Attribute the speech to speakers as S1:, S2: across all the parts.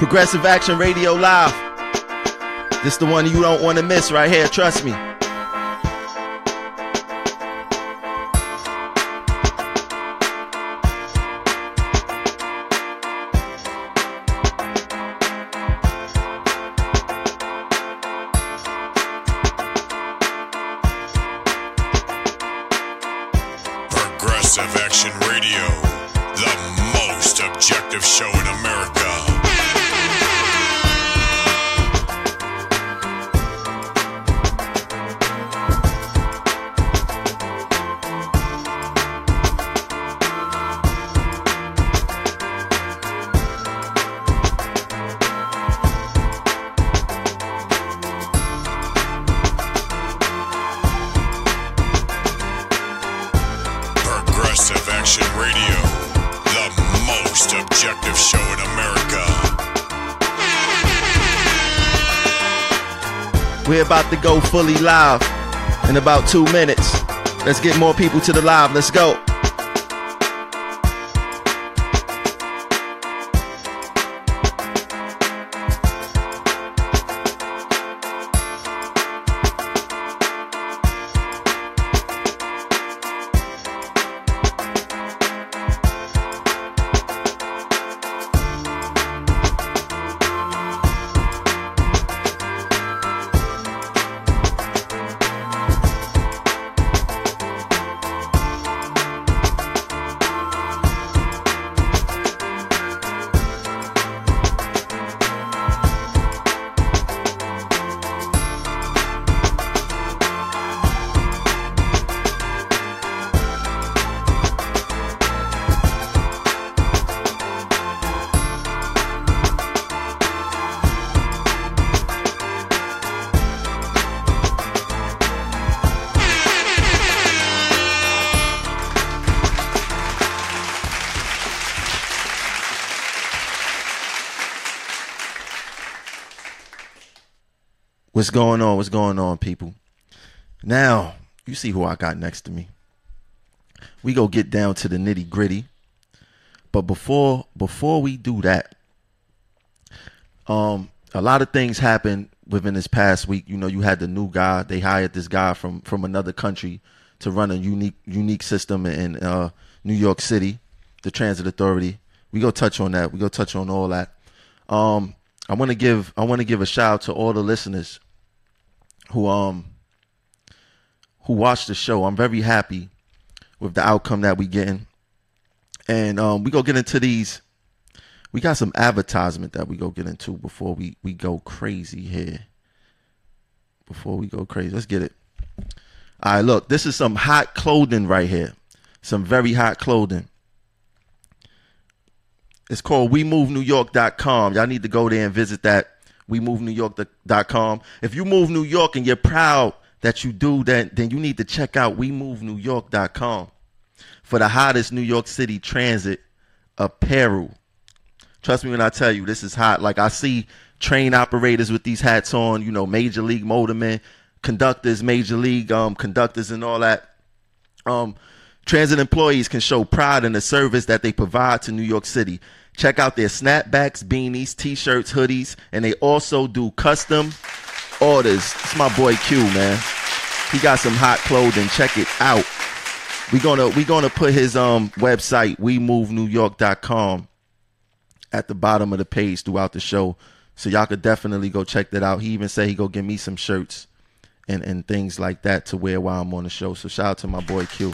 S1: Progressive Action Radio Live. This the one you don't want to miss right here, trust me. Live in about two minutes. Let's get more people to the live. Let's go. What's going on? What's going on, people? Now, you see who I got next to me. We go get down to the nitty gritty. But before before we do that, um, a lot of things happened within this past week. You know, you had the new guy. They hired this guy from from another country to run a unique unique system in uh, New York City, the Transit Authority. We go touch on that. We go touch on all that. Um, I want to give I want to give a shout out to all the listeners who um who watch the show. I'm very happy with the outcome that we getting. And um we go get into these we got some advertisement that we go get into before we we go crazy here. Before we go crazy. Let's get it. All right, look, this is some hot clothing right here. Some very hot clothing. It's called WeMoveNewYork.com. Y'all need to go there and visit that. WeMoveNewYork.com. If you move New York and you're proud that you do, that, then you need to check out WeMoveNewYork.com for the hottest New York City transit apparel. Trust me when I tell you, this is hot. Like I see train operators with these hats on, you know, major league motormen, conductors, major league um, conductors, and all that. Um, transit employees can show pride in the service that they provide to New York City. Check out their snapbacks, beanies, t-shirts, hoodies, and they also do custom orders. It's my boy Q, man. He got some hot clothing. Check it out. We're gonna we gonna put his um website, WeMoveNewYork.com, at the bottom of the page throughout the show. So y'all could definitely go check that out. He even said he go give me some shirts and, and things like that to wear while I'm on the show. So shout out to my boy Q.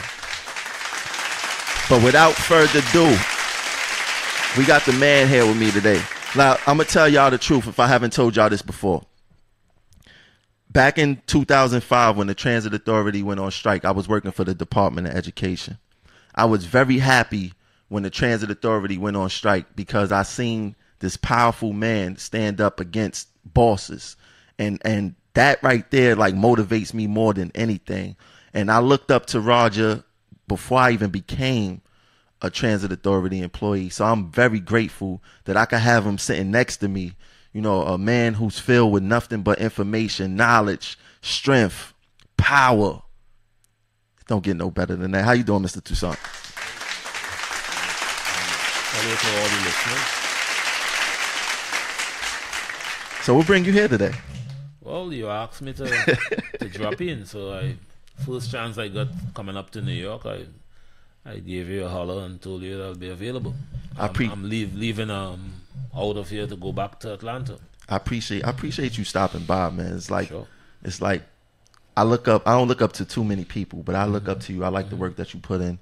S1: But without further ado, we got the man here with me today. Now, I'm gonna tell y'all the truth if I haven't told y'all this before. Back in 2005, when the Transit Authority went on strike, I was working for the Department of Education. I was very happy when the Transit Authority went on strike because I seen this powerful man stand up against bosses, and and that right there like motivates me more than anything. And I looked up to Roger before I even became a transit authority employee. So I'm very grateful that I could have him sitting next to me. You know, a man who's filled with nothing but information, knowledge, strength, power. Don't get no better than that. How you doing, Mr. Toussaint?
S2: Hello to all the listeners.
S1: So what bring you here today?
S2: Well, you asked me to to drop in, so I first chance I got coming up to New York, I I gave you a holler and told you that I'll be available.
S1: I pre-
S2: I'm, I'm leave, leaving um out of here to go back to Atlanta.
S1: I appreciate I appreciate you stopping by, man. It's like
S2: Sure.
S1: it's like I look up. I don't look up to too many people, but I look up to you. I like the work that you put in,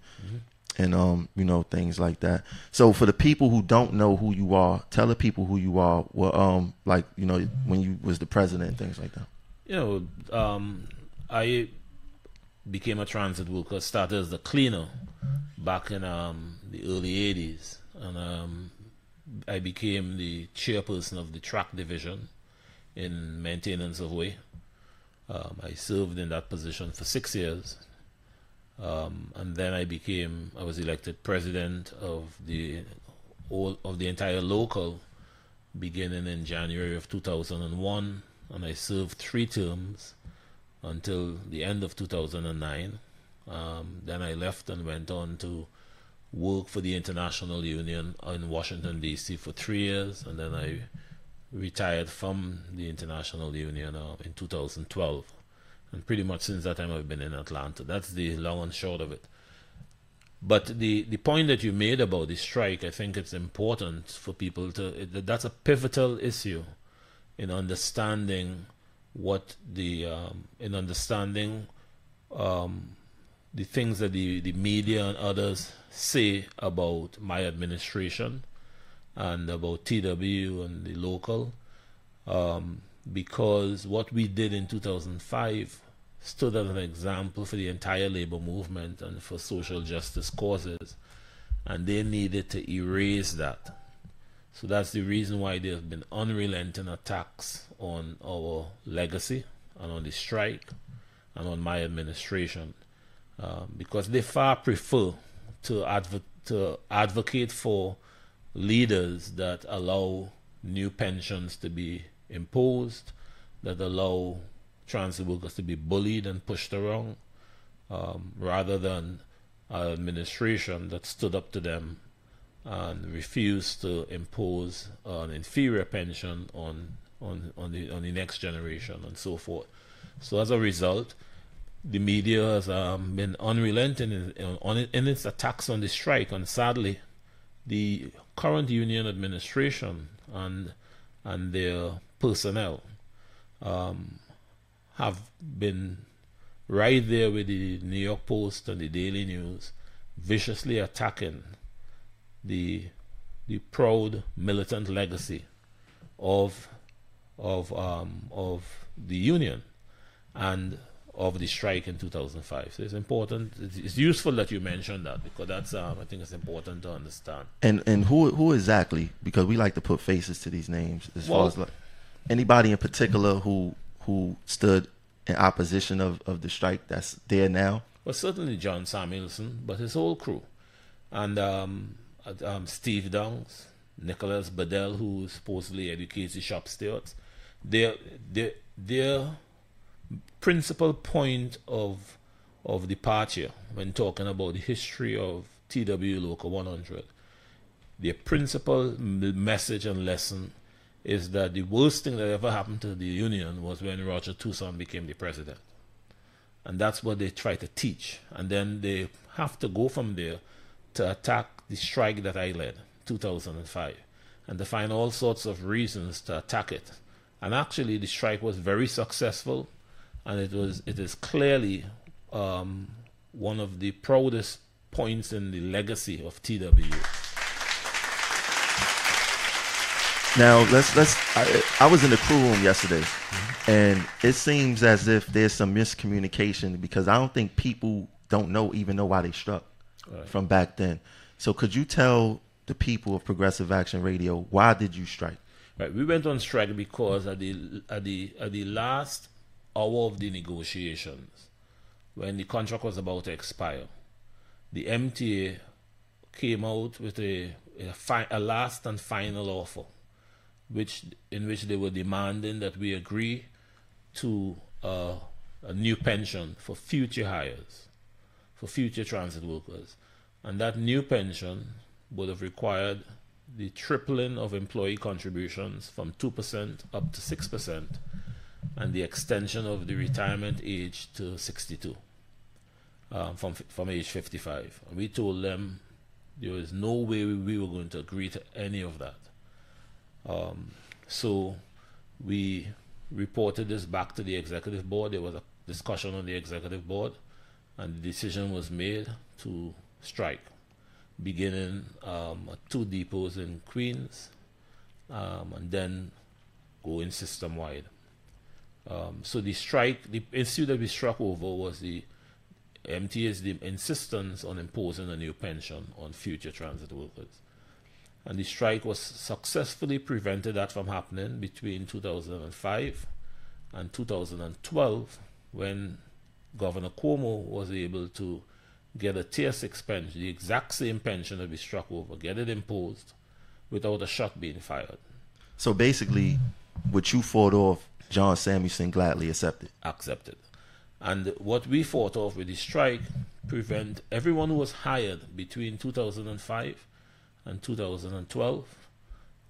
S1: and um, you know, things like that. So for the people who don't know who you are, tell the people who you are. Well, um, like you know, when you was the president and things like that.
S2: You know, um, I became a transit worker, started as a cleaner back in um, the early 80s. And um, I became the chairperson of the track division in maintenance of way. Um, I served in that position for six years. Um, and then I became, I was elected president of the all of the entire local beginning in January of 2001. And I served three terms until the end of 2009. Um, then I left and went on to work for the International Union in Washington, D.C. for three years, and then I retired from the International Union uh, in 2012. And pretty much since that time, I've been in Atlanta. That's the long and short of it. But the, the point that you made about the strike, I think it's important for people to. It, that's a pivotal issue in understanding what the um, in understanding um, the things that the, the media and others say about my administration and about TW and the local, um, because what we did in 2005 stood as an example for the entire labor movement and for social justice causes, and they needed to erase that. So that's the reason why there have been unrelenting attacks on our legacy and on the strike and on my administration um, because they far prefer to, advo- to advocate for leaders that allow new pensions to be imposed, that allow transit workers to be bullied and pushed around, um, rather than an administration that stood up to them and refused to impose an inferior pension on on on the on the next generation and so forth. So as a result, the media has um, been unrelenting in, in, in its attacks on the strike, and sadly, the current union administration and and their personnel um, have been right there with the New York Post and the Daily News, viciously attacking the the proud militant legacy of of um, of the union and of the strike in 2005. So it's important. It's, useful that you mentioned that because that's um, I think it's important to understand.
S1: And and who who exactly? Because we like to put faces to these names. As
S2: Well-
S1: far as like anybody in particular who who stood in opposition of of the strike that's there now.
S2: Well, certainly John Samuelson, but his whole crew, and um, um, Steve Downs, Nicholas Bedell, who supposedly educates the shop stewards. Their their their principal point of of departure when talking about the history of TW Local 100, their principal message and lesson is that the worst thing that ever happened to the union was when Roger Toussaint became the president and that's what they try to teach. And then they have to go from there to attack the strike that I led, 2005, and to find all sorts of reasons to attack it. And actually, the strike was very successful, and it was it is clearly um, one of the proudest points in the legacy of TW.
S1: Now let's let's. I, I was in the crew room yesterday, and it seems as if there's some miscommunication because I don't think people don't know even know why they struck
S2: Right.
S1: from back then. So could you tell the people of Progressive Action Radio why did you strike?
S2: Right, we went on strike because at the at the at the last hour of the negotiations, when the contract was about to expire, the MTA came out with a a, a last and final offer, which in which they were demanding that we agree to uh, a new pension for future hires, for future transit workers, and that new pension would have required the tripling of employee contributions from 2% up to 6%, and the extension of the retirement age to 62 um, from, from age 55. And we told them there was no way we were going to agree to any of that. Um, so we reported this back to the executive board. There was a discussion on the executive board, and the decision was made to strike, beginning um, two depots in Queens, um, and then going system wide. Um, so the strike, the issue that we struck over was the MTA's insistence on imposing a new pension on future transit workers. And the strike was successfully prevented that from happening between 2005 and 2012 when Governor Cuomo was able to get a tier 6 pension, the exact same pension that we struck over, get it imposed without a shot being fired.
S1: So basically, what you fought off, John Samuelson gladly accepted.
S2: Accepted. And what we fought off with the strike prevent everyone who was hired between 2005 and 2012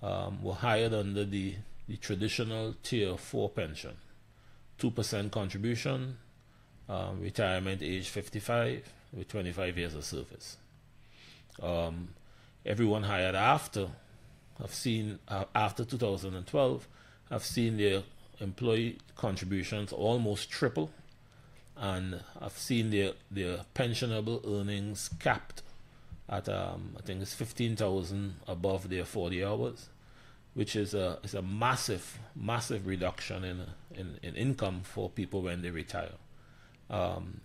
S2: um, were hired under the, the traditional tier 4 pension 2% contribution, um, retirement age 55 with 25 years of service. Um, everyone hired after have seen uh, after 2012 have seen their employee contributions almost triple and I've seen their their pensionable earnings capped at um, I think it's fifteen thousand above their forty hours, which is a is a massive massive reduction in in, in income for people when they retire. Um,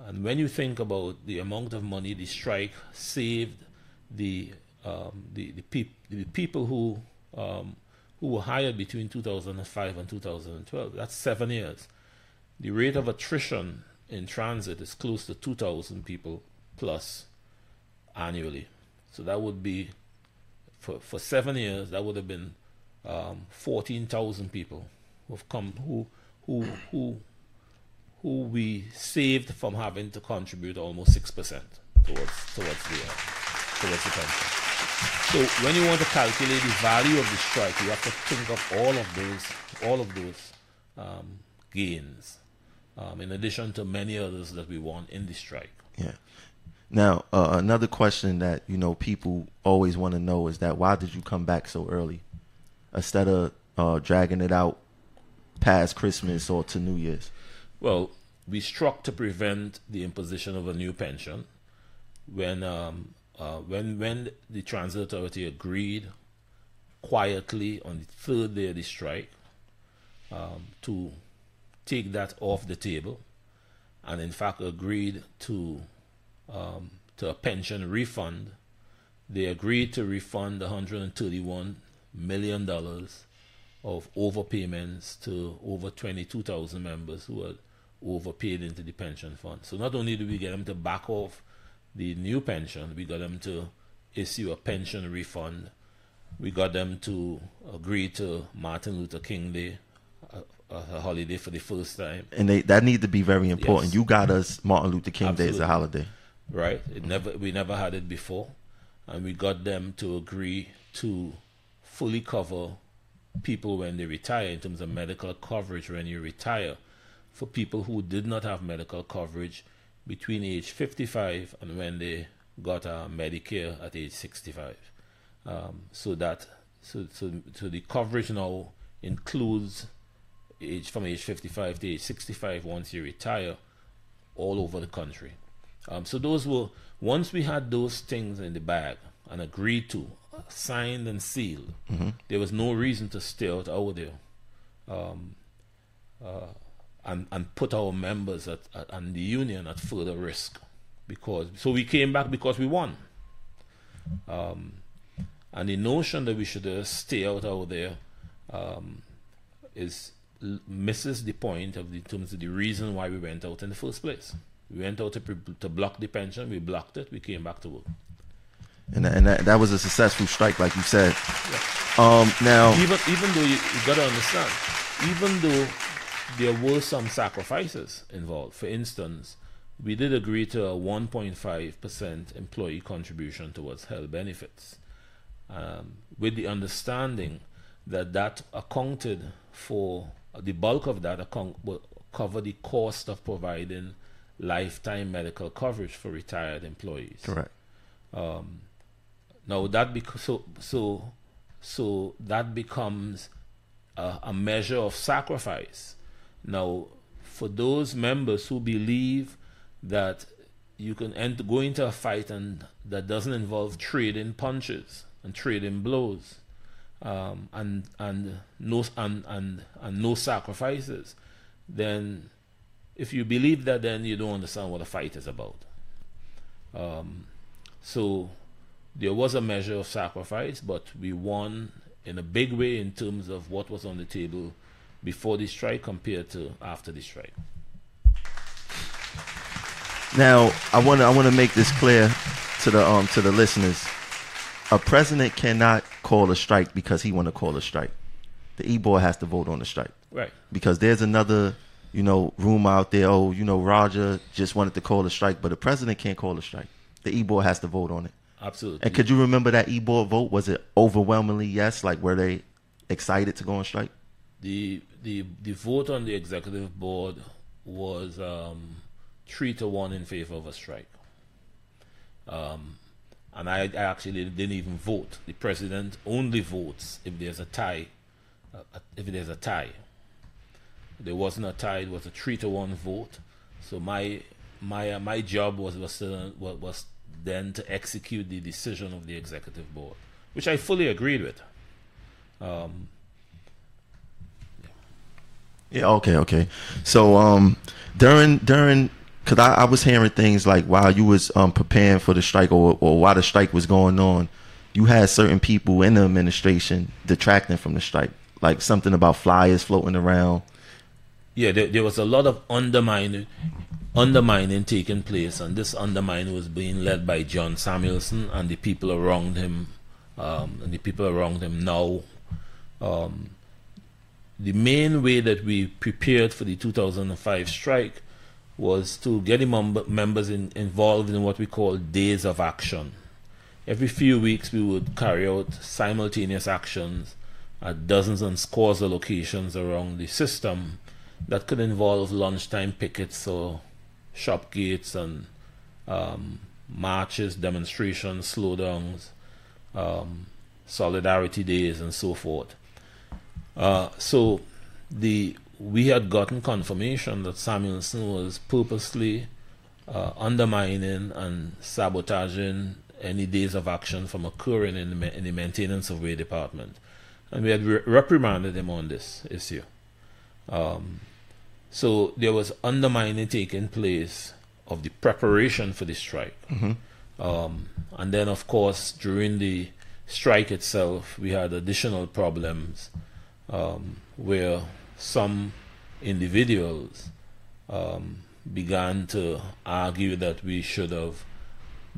S2: and when you think about the amount of money the strike saved the um, the the, peop- the people who um, who were hired between 2005 and 2012, that's seven years the rate of attrition in transit is close to 2,000 people plus annually. So that would be, for, for seven years, that would have been um, 14,000 people who've come, who, who, who, who we saved from having to contribute almost 6% towards, towards, the, uh, towards the pension. So when you want to calculate the value of the strike, you have to think of all of those, all of those um, gains um, in addition to many others that we won in the strike.
S1: Yeah. Now, uh, another question that you know people always want to know is that why did you come back so early, instead of uh, dragging it out past Christmas or to New Year's?
S2: Well, we struck to prevent the imposition of a new pension when um, uh, when when the transit authority agreed quietly on the third day of the strike um, to take that off the table and in fact agreed to um, to a pension refund. They agreed to refund 131 million dollars of overpayments to over 22,000 members who had overpaid into the pension fund. So not only did we get them to back off the new pension, we got them to issue a pension refund. We got them to agree to Martin Luther King Day a holiday for the first time.
S1: And they that need to be very important. Yes. You got us Martin Luther King Absolutely. Day as a holiday.
S2: Right. It never we never had it before. And we got them to agree to fully cover people when they retire in terms of medical coverage when you retire for people who did not have medical coverage between age 55 and when they got uh, Medicare at age 65. Um, so that so, so so the coverage now includes age from age 55 to age 65 once you retire all over the country. Um, so those were once we had those things in the bag and agreed to, signed and sealed, mm-hmm. there was no reason to stay out over there, um, uh, and and put our members at, at, and the union at further risk, because so we came back because we won. Um, and the notion that we should uh, stay out over there um, is misses the point of the, terms of the reason why we went out in the first place. We went out to, to block the pension. We blocked it. We came back to work.
S1: And, and that, that was a successful strike, like you said. Yeah. Um, now,
S2: even even though you, you got to understand, even though there were some sacrifices involved. For instance, we did agree to a 1.5% employee contribution towards health benefits. um, with the understanding that that accounted for the bulk of that account will cover the cost of providing lifetime medical coverage for retired employees.
S1: Correct.
S2: Um, now that bec- so so so that becomes a, a measure of sacrifice. Now, for those members who believe that you can enter, go into a fight and that doesn't involve trading punches and trading blows, um, and and no and, and and no sacrifices, then if you believe that, then you don't understand what a fight is about. Um, so there was a measure of sacrifice, but we won in a big way in terms of what was on the table before the strike compared to after the strike.
S1: Now, I want to I want to make this clear to the um to the listeners. A president cannot call a strike because he want to call a strike. The E board has to vote on the strike
S2: Right.
S1: because there's another you know rumor out there. Oh, you know Roger just wanted to call a strike, but the president can't call a strike. The E board has to vote on it.
S2: Absolutely.
S1: And could you remember that E board vote? Was it overwhelmingly yes? Like were they excited to go on strike?
S2: The the the vote on the executive board was um, three to one in favor of a strike. Um, and I, I actually didn't even vote. The president only votes if there's a tie. Uh, if there's a tie, there wasn't a tie. It was a three to one vote. So my my uh, my job was was, was was then to execute the decision of the executive board, which I fully agreed with. Um,
S1: Yeah. Okay. Okay. So um, during during because I, I was hearing things like while you was um preparing for the strike or or while the strike was going on, you had certain people in the administration detracting from the strike, like something about flyers floating around.
S2: yeah, there, there was a lot of undermining, undermining taking place, and this undermining was being led by John Samuelson and the people around him, um, and the people around him now. Um, the main way that we prepared for the 2005 strike was to get the mem- members in, involved in what we call days of action. Every few weeks, we would carry out simultaneous actions at dozens and scores of locations around the system that could involve lunchtime pickets or shop gates and um, marches, demonstrations, slowdowns, um, solidarity days, and so forth. Uh, so the we had gotten confirmation that Samuelson was purposely uh, undermining and sabotaging any days of action from occurring in the, in the maintenance of way department, and we had re- reprimanded him on this issue. Um, so there was undermining taking place of the preparation for the strike. Um, and then, of course, during the strike itself, we had additional problems um, where some individuals um, began to argue that we should have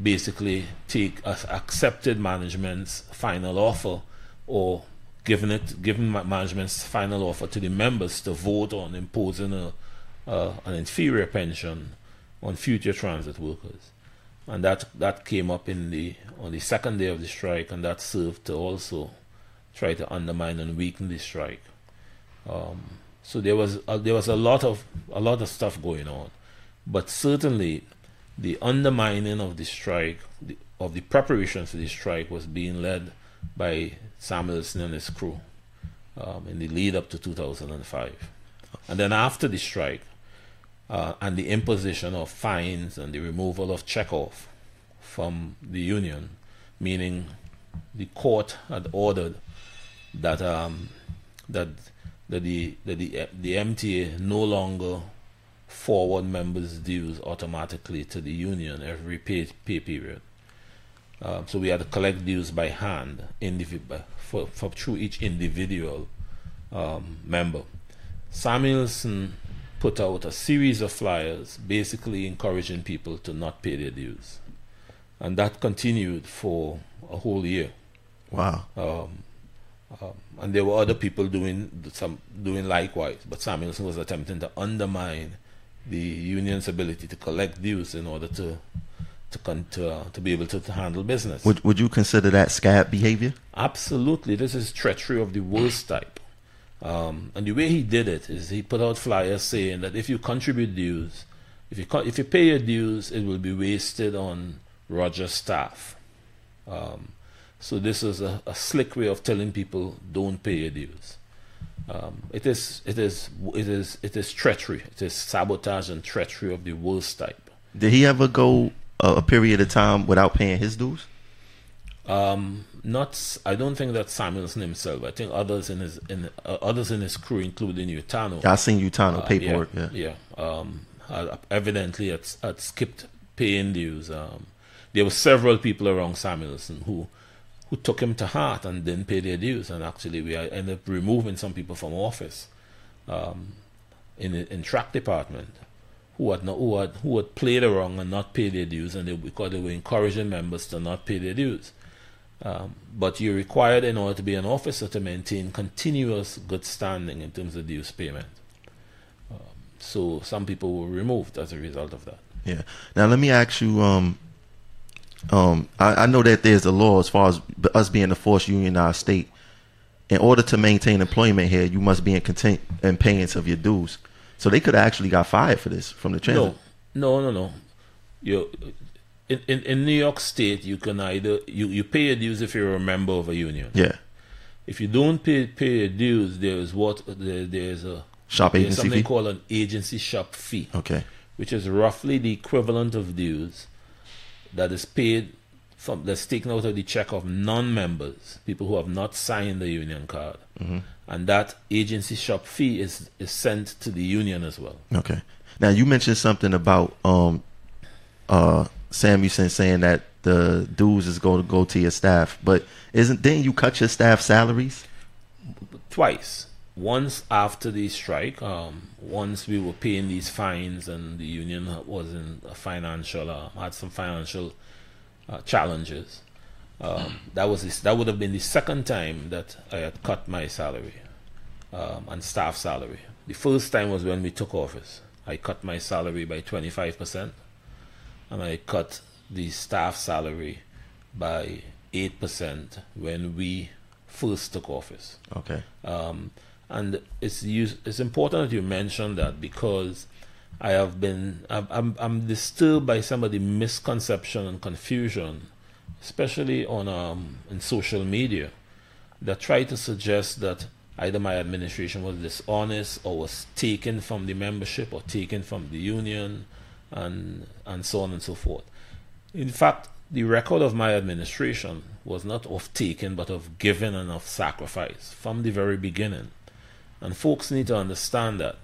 S2: basically take uh, accepted management's final offer or given it given management's final offer to the members to vote on imposing a, uh, an inferior pension on future transit workers. And that that came up in the on the second day of the strike and that served to also try to undermine and weaken the strike um, so there was uh, there was a lot of a lot of stuff going on but certainly the undermining of the strike, the, of the preparations for the strike, was being led by Samuelson and his crew um, in the lead up to 2005. And then after the strike, uh, and the imposition of fines and the removal of checkoff from the union, meaning the court had ordered that um, that that the that the the MTA no longer forward members' dues automatically to the union every pay, pay period. Um, so we had to collect dues by hand indivi- for, for through each individual um, member. Samuelson put out a series of flyers basically encouraging people to not pay their dues. And that continued for a whole year.
S1: Wow.
S2: Um, um, and there were other people doing some doing likewise, but Samuelson was attempting to undermine the union's ability to collect dues in order to to con- to, uh, to be able to, to handle business.
S1: Would Would you consider that scab behavior?
S2: Absolutely, this is treachery of the worst type. Um, and the way he did it is he put out flyers saying that if you contribute dues, if you co- if you pay your dues, it will be wasted on Roger's staff. Um, so this is a, a slick way of telling people don't pay your dues. Um, it is it is it is it is treachery. It is sabotage and treachery of the worst type.
S1: Did he ever go a, a period of time without paying his dues?
S2: Um, not I don't think that Samuelson himself. I think others in his in uh, others in his crew, including Utano.
S1: I seen Utano
S2: Uh,
S1: paperwork. Yeah.
S2: yeah, yeah. Um, evidently had, had skipped paying dues. Um, there were several people around Samuelson who who took him to heart and didn't pay their dues, and actually we ended up removing some people from office um, in the in track department who had not, who had who had played around and not paid their dues, and they because they were encouraging members to not pay their dues. Um, but you're required in order to be an officer to maintain continuous good standing in terms of dues payment. Um, so some people were removed as a result of that.
S1: Yeah. Now let me ask you. Um, um, I, I know that there's a law as far as us being a forced unionized state. In order to maintain employment here, you must be in content in payance of your dues. So they could have actually got fired for this from the transit.
S2: No, no, no, no. You in, in in New York State, you can either you, you pay your dues if you're a member of a union.
S1: Yeah.
S2: If you don't pay pay your dues, there is what there, there's a
S1: Shop
S2: there's
S1: agency
S2: something
S1: fee.
S2: called an agency shop fee.
S1: Okay.
S2: which is roughly the equivalent of dues that is paid from that's taken out of the check of non-members, people who have not signed the union card, and that agency shop fee is is sent to the union as well.
S1: Okay. Now you mentioned something about um uh Samuelson saying that the dues is going to go to your staff, but isn't didn't you cut your staff salaries?
S2: Twice, once after the strike, um, once we were paying these fines and the union was in a financial uh, had some financial uh, challenges. Um, that was this, that would have been the second time that I had cut my salary um, and staff salary. The first time was when we took office. I cut my salary by twenty five percent, and I cut the staff salary by eight percent when we first took office.
S1: Okay.
S2: Um, and it's use, it's important that you mention that because I have been I'm, I'm disturbed by some of the misconception and confusion, especially on um in social media, that try to suggest that either my administration was dishonest or was taken from the membership or taken from the union, and and so on and so forth. In fact, the record of my administration was not of taking but of giving and of sacrifice from the very beginning. And folks need to understand that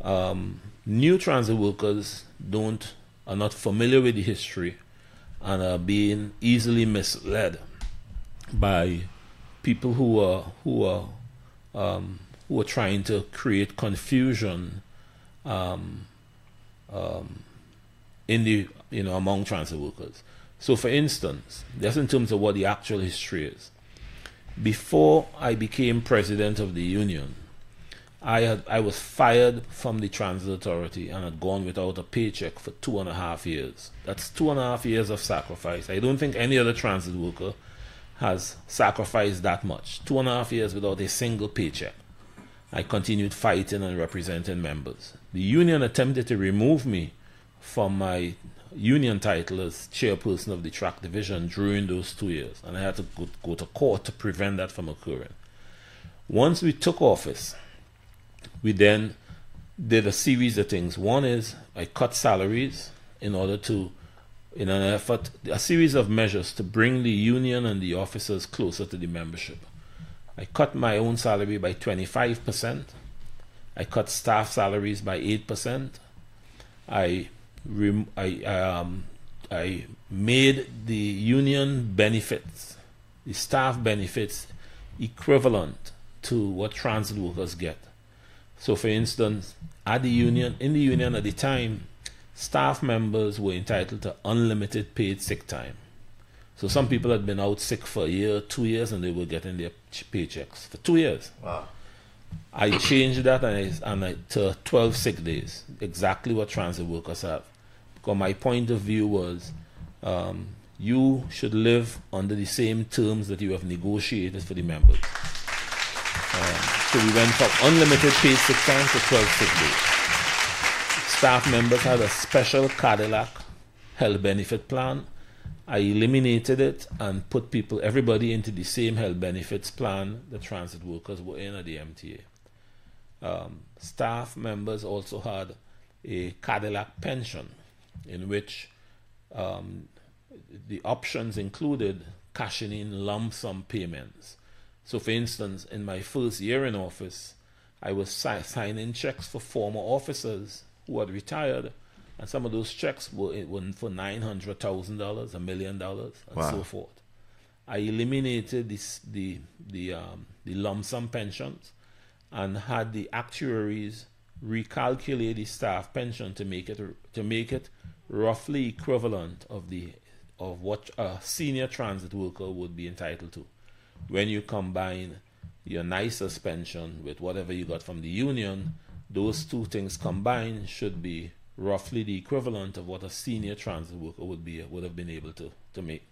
S2: um, new transit workers don't are not familiar with the history and are being easily misled by people who are who are um, who are trying to create confusion um, um, in the you know among transit workers. So, for instance, just in terms of what the actual history is, before I became president of the union, I had I was fired from the transit authority and had gone without a paycheck for two and a half years. That's two and a half years of sacrifice. I don't think any other transit worker has sacrificed that much. Two and a half years without a single paycheck. I continued fighting and representing members. The union attempted to remove me from my union title as chairperson of the track division during those two years, and I had to go, go to court to prevent that from occurring. Once we took office, we then did a series of things. One is I cut salaries in order to, in an effort, a series of measures to bring the union and the officers closer to the membership. I cut my own salary by 25%. I cut staff salaries by 8%. I, rem- I, um, I made the union benefits, the staff benefits, equivalent to what transit workers get. So, for instance, at the union, in the union at the time, staff members were entitled to unlimited paid sick time. So, some people had been out sick for a year, two years, and they were getting their paychecks for two years.
S1: Wow.
S2: I changed that and, I, and I, to 12 sick days, exactly what transit workers have. Because my point of view was um, you should live under the same terms that you have negotiated for the members. Um, so we went from unlimited paid sick time to 12 sick days. Staff members had a special Cadillac health benefit plan. I eliminated it and put people, everybody into the same health benefits plan the transit workers were in at the MTA. Um, staff members also had a Cadillac pension in which um, the options included cashing in lump sum payments. So, for instance, in my first year in office, I was si- signing checks for former officers who had retired, and some of those checks were, were for nine hundred thousand dollars, a million dollars, and
S1: Wow.
S2: so forth. I eliminated this, the the um, the lump sum pensions and had the actuaries recalculate the staff pension to make it to make it roughly equivalent of the of what a senior transit worker would be entitled to. When you combine your nice pension with whatever you got from the union, those two things combined should be roughly the equivalent of what a senior transit worker would be would have been able to, to make.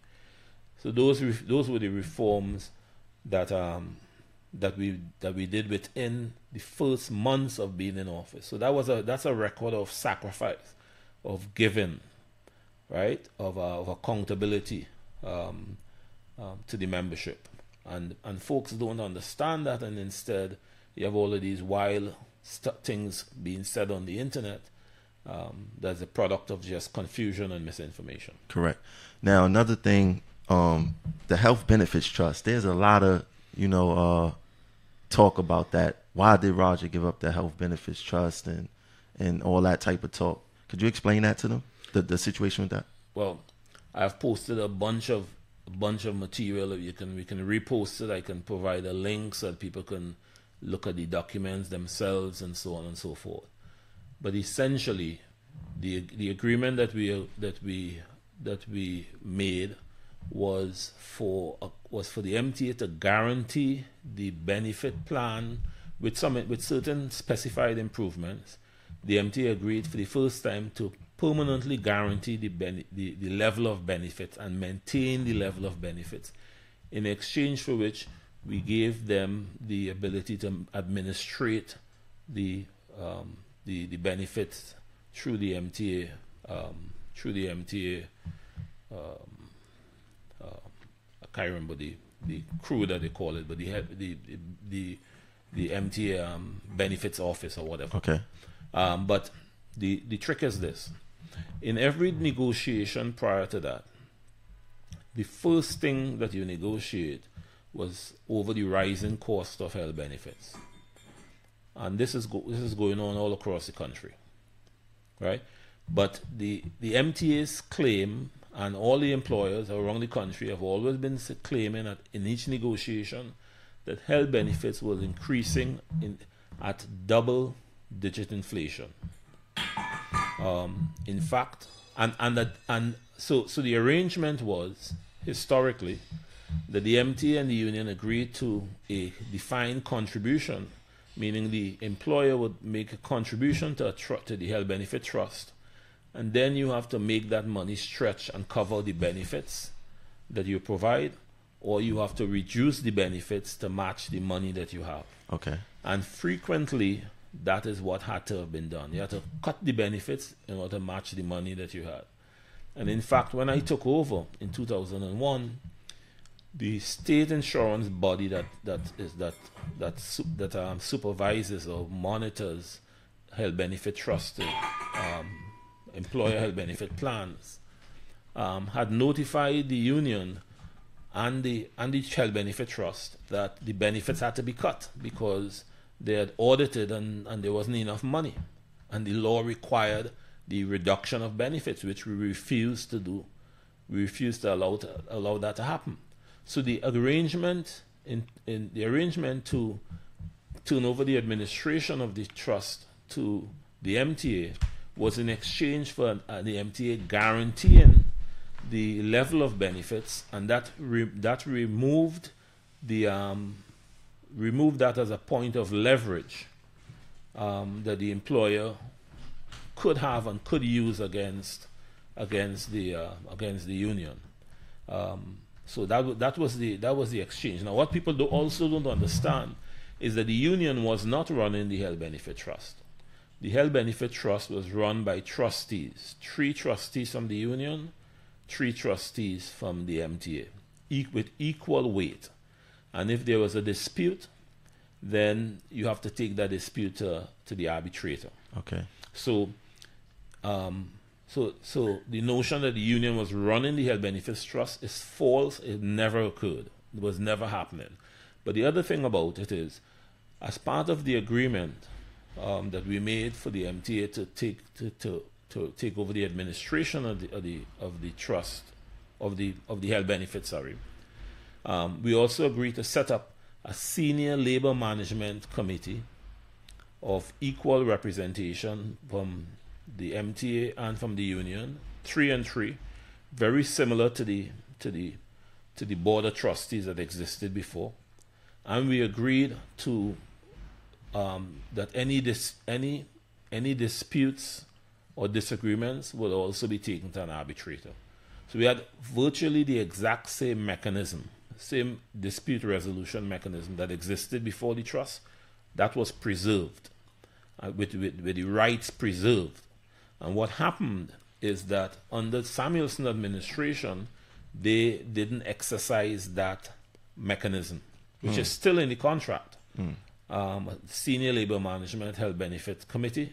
S2: So those those were the reforms that um, that we that we did within the first months of being in office. So that was a that's a record of sacrifice, of giving, right, of uh, of accountability um, um, to the membership, and and folks don't understand that, and instead you have all of these wild st- things being said on the internet. Um, that's a product of just confusion and misinformation.
S1: Correct. Now another thing, um, the health benefits trust. There's a lot of you know uh, talk about that. Why did Roger give up the health benefits trust and and all that type of talk? Could you explain that to them? The the situation with that.
S2: well i've posted a bunch of a bunch of material you can we can repost it i can provide a link so that people can look at the documents themselves and so on and so forth but essentially the the agreement that we that we that we made was for uh, was for the MTA to guarantee the benefit plan with some with certain specified improvements. The MTA agreed for the first time to permanently guarantee the, the the level of benefits and maintain the level of benefits, in exchange for which we gave them the ability to administrate the um, the the benefits through the MTA um, through the MTA I can't remember the, the crew that they call it, but the the the, the MTA um, benefits office or whatever.
S1: Okay.
S2: Um, but the the trick is this: in every negotiation prior to that, the first thing that you negotiate was over the rising cost of health benefits, and this is this is going on all across the country, right? But the the MTA's claim and all the employers around the country have always been claiming that in each negotiation that health benefits was increasing in at double digit inflation. Um, in fact, and and that and so so the arrangement was historically that the MTA and the union agreed to a defined contribution, meaning the employer would make a contribution to a tr- to the health benefit trust, and then you have to make that money stretch and cover the benefits that you provide, or you have to reduce the benefits to match the money that you have.
S1: Okay.
S2: And frequently, that is what had to have been done. You had to cut the benefits in order to match the money that you had. And in fact, when I took over in 2001, the state insurance body that that is that that that um, supervises or monitors health benefit trust, um, employer health benefit plans, um, had notified the union and the and the child benefit trust that the benefits had to be cut because they had audited and, and there wasn't enough money. And the law required the reduction of benefits, which we refused to do. We refused to allow to allow that to happen. So the arrangement in, in the arrangement to turn over the administration of the trust to the MTA was in exchange for uh, the MTA guaranteeing the level of benefits, and that re- that removed the um, removed that as a point of leverage um, that the employer could have and could use against against the uh, against the union. Um, so that that was the that was the exchange. Now, what people do also don't understand is that the union was not running the health benefit trust. The health benefit trust was run by trustees, three trustees from the union, three trustees from the MTA, e- with equal weight. And if there was a dispute, then you have to take that dispute to, to the arbitrator.
S1: Okay.
S2: So, um, so, so the notion that the union was running the health benefits trust is false. It never occurred. It was never happening. But the other thing about it is, as part of the agreement um, that we made for the MTA to take to, to, to take over the administration of the, of the of the trust of the of the health benefits, sorry, um, we also agreed to set up a senior labor management committee of equal representation from the MTA and from the union, three and three, very similar to the to the to the board of trustees that existed before, and we agreed to um, that any dis- any any disputes or disagreements will also be taken to an arbitrator. So we had virtually the exact same mechanism, same dispute resolution mechanism that existed before the trust, that was preserved, uh, with, with, with the rights preserved. And what happened is that under Samuelsen administration, they didn't exercise that mechanism, which is still in the contract. Um, Senior Labor Management Health Benefit Committee.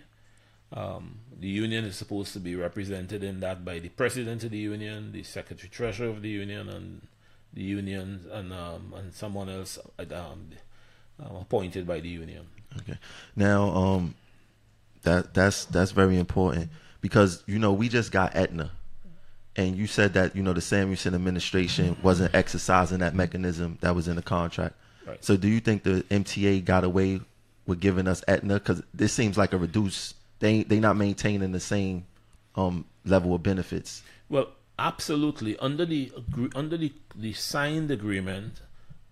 S2: Um, the union is supposed to be represented in that by the president of the union, the secretary treasurer of the union, and the union, and um, and someone else um, um, appointed by the union.
S1: Okay. Now, um, that that's that's very important because you know we just got Aetna, and you said that you know the Samuelsen administration wasn't exercising that mechanism that was in the contract.
S2: Right.
S1: So, do you think the MTA got away with giving us Aetna? Because this seems like a reduced. They they not maintaining the same um, level of benefits.
S2: Well, absolutely. Under the under the, the signed agreement,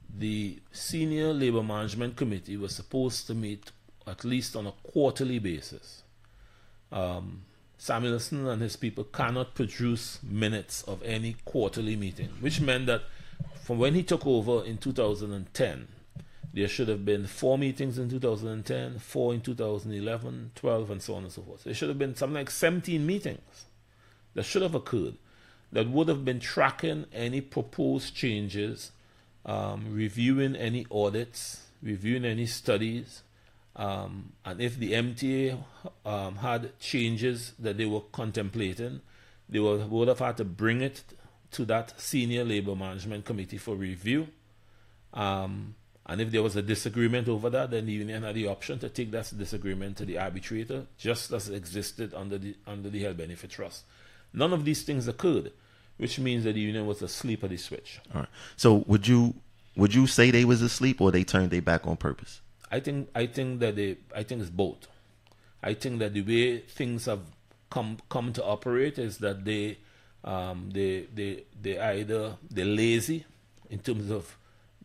S2: the senior labor management committee was supposed to meet at least on a quarterly basis. Um, Samuelsen and his people cannot produce minutes of any quarterly meeting, which meant that from when he took over in 2010, there should have been four meetings in 2010, four in 2011, 12, and so on and so forth. There should have been something like 17 meetings that should have occurred that would have been tracking any proposed changes, um, reviewing any audits, reviewing any studies, um, and if the MTA um, had changes that they were contemplating, they would, would have had to bring it to that senior labor management committee for review. Um, and if there was a disagreement over that, then the union had the option to take that disagreement to the arbitrator, just as existed under the under the health benefit trust. None of these things occurred, which means that the union was asleep at the switch.
S1: All right. So, would you would you say they was asleep or they turned their back on purpose?
S2: I think I think that they I think it's both. I think that the way things have come come to operate is that they um, they they they either they're lazy in terms of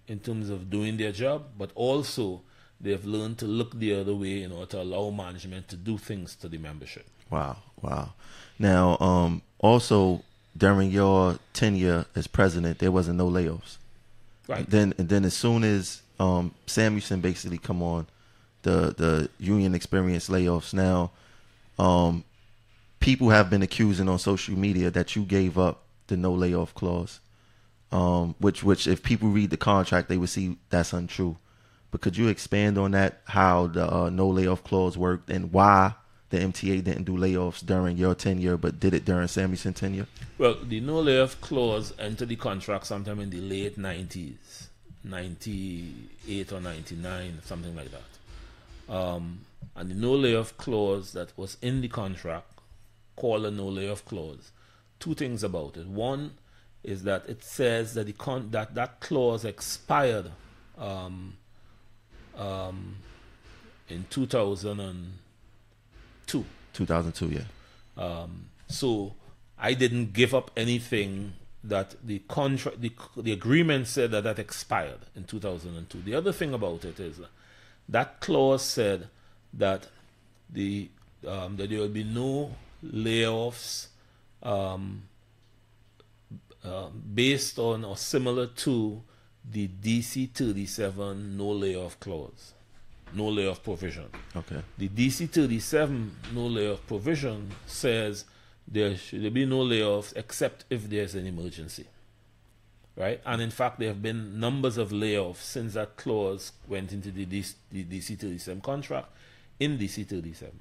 S2: in terms of doing their job, but also they've learned to look the other way in order to allow management to do things to the membership.
S1: Wow, wow. Now, um, also during your tenure as president, there wasn't no layoffs.
S2: Right.
S1: Then, and then as soon as um, Samuelsen basically come on, the the union experienced layoffs. Now, um, people have been accusing on social media that you gave up the no layoff clause, um, which which if people read the contract, they would see that's untrue. But could you expand on that? How the uh, no layoff clause worked and why the MTA didn't do layoffs during your tenure, but did it during Samuelsen tenure?
S2: Well, the no layoff clause entered the contract sometime in the late 90s, 98 or 99, something like that. Um, and the no layoff clause that was in the contract, called a no layoff clause, two things about it. One is that it says that the con- that, that clause expired um, um, in 2002.
S1: 2002, yeah.
S2: Um, so I didn't give up anything that the contract, the, the agreement said that that expired in 2002. The other thing about it is that clause said that the um, that there will be no layoffs um, uh, based on or similar to the DC 37 no layoff clause, no layoff provision.
S1: Okay.
S2: The DC 37 no layoff provision says there should be no layoffs except if there's an emergency. Right? And in fact, there have been numbers of layoffs since that clause went into the DC, the DC 37 contract in DC 37.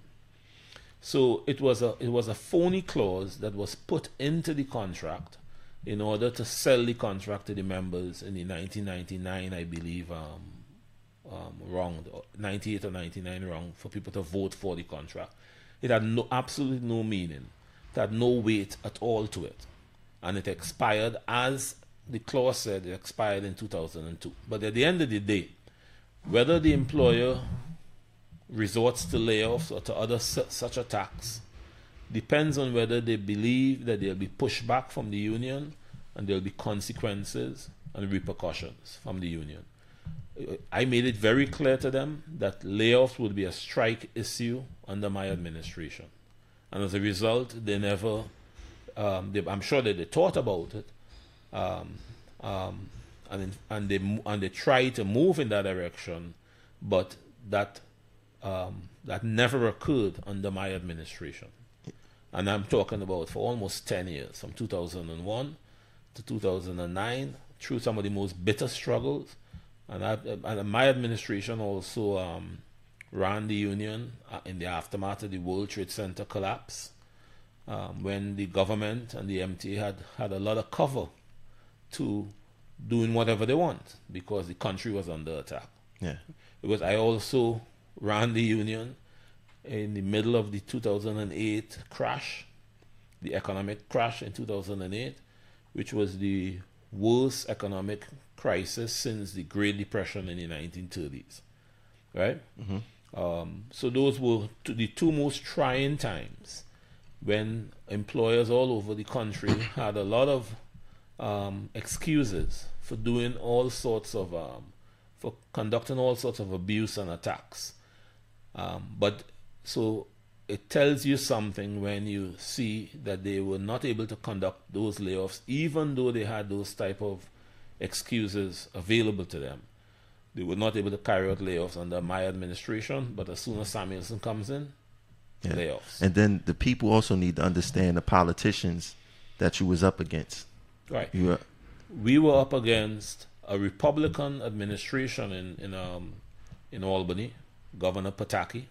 S2: So it was a it was a phony clause that was put into the contract in order to sell the contract to the members in the 1999, I believe, um, um, wrong, 98 or 99 wrong, for people to vote for the contract. It had no absolutely no meaning. It had no weight at all to it, and it expired as the clause said. It expired in 2002. But at the end of the day, whether the employer resorts to layoffs or to other su- such attacks depends on whether they believe that there'll be pushback from the union and there'll be consequences and repercussions from the union. I made it very clear to them that layoffs would be a strike issue under my administration. And as a result, they never, um, they, I'm sure that they thought about it, um, um, and, and, they, and they tried to move in that direction, but that, um, that never occurred under my administration and I'm talking about for almost 10 years, from 2001 to 2009, through some of the most bitter struggles. And, I, and my administration also um, ran the union uh, in the aftermath of the World Trade Center collapse, um, when the government and the MTA had, had a lot of cover to doing whatever they want because the country was under attack.
S1: Yeah.
S2: Because I also ran the union in the middle of the 2008 crash, the economic crash in 2008, which was the worst economic crisis since the Great Depression in the 1930s. Right? Um, so those were the two most trying times when employers all over the country had a lot of um, excuses for doing all sorts of, um, for conducting all sorts of abuse and attacks. Um, but so it tells you something when you see that they were not able to conduct those layoffs, even though they had those type of excuses available to them. They were not able to carry out layoffs under my administration, but as soon as Samuelsen comes in,
S1: Yeah.
S2: layoffs.
S1: And then the people also need to understand the politicians that you was up against.
S2: right.
S1: You were,
S2: we were up against a Republican administration in in um in Albany, Governor Pataki,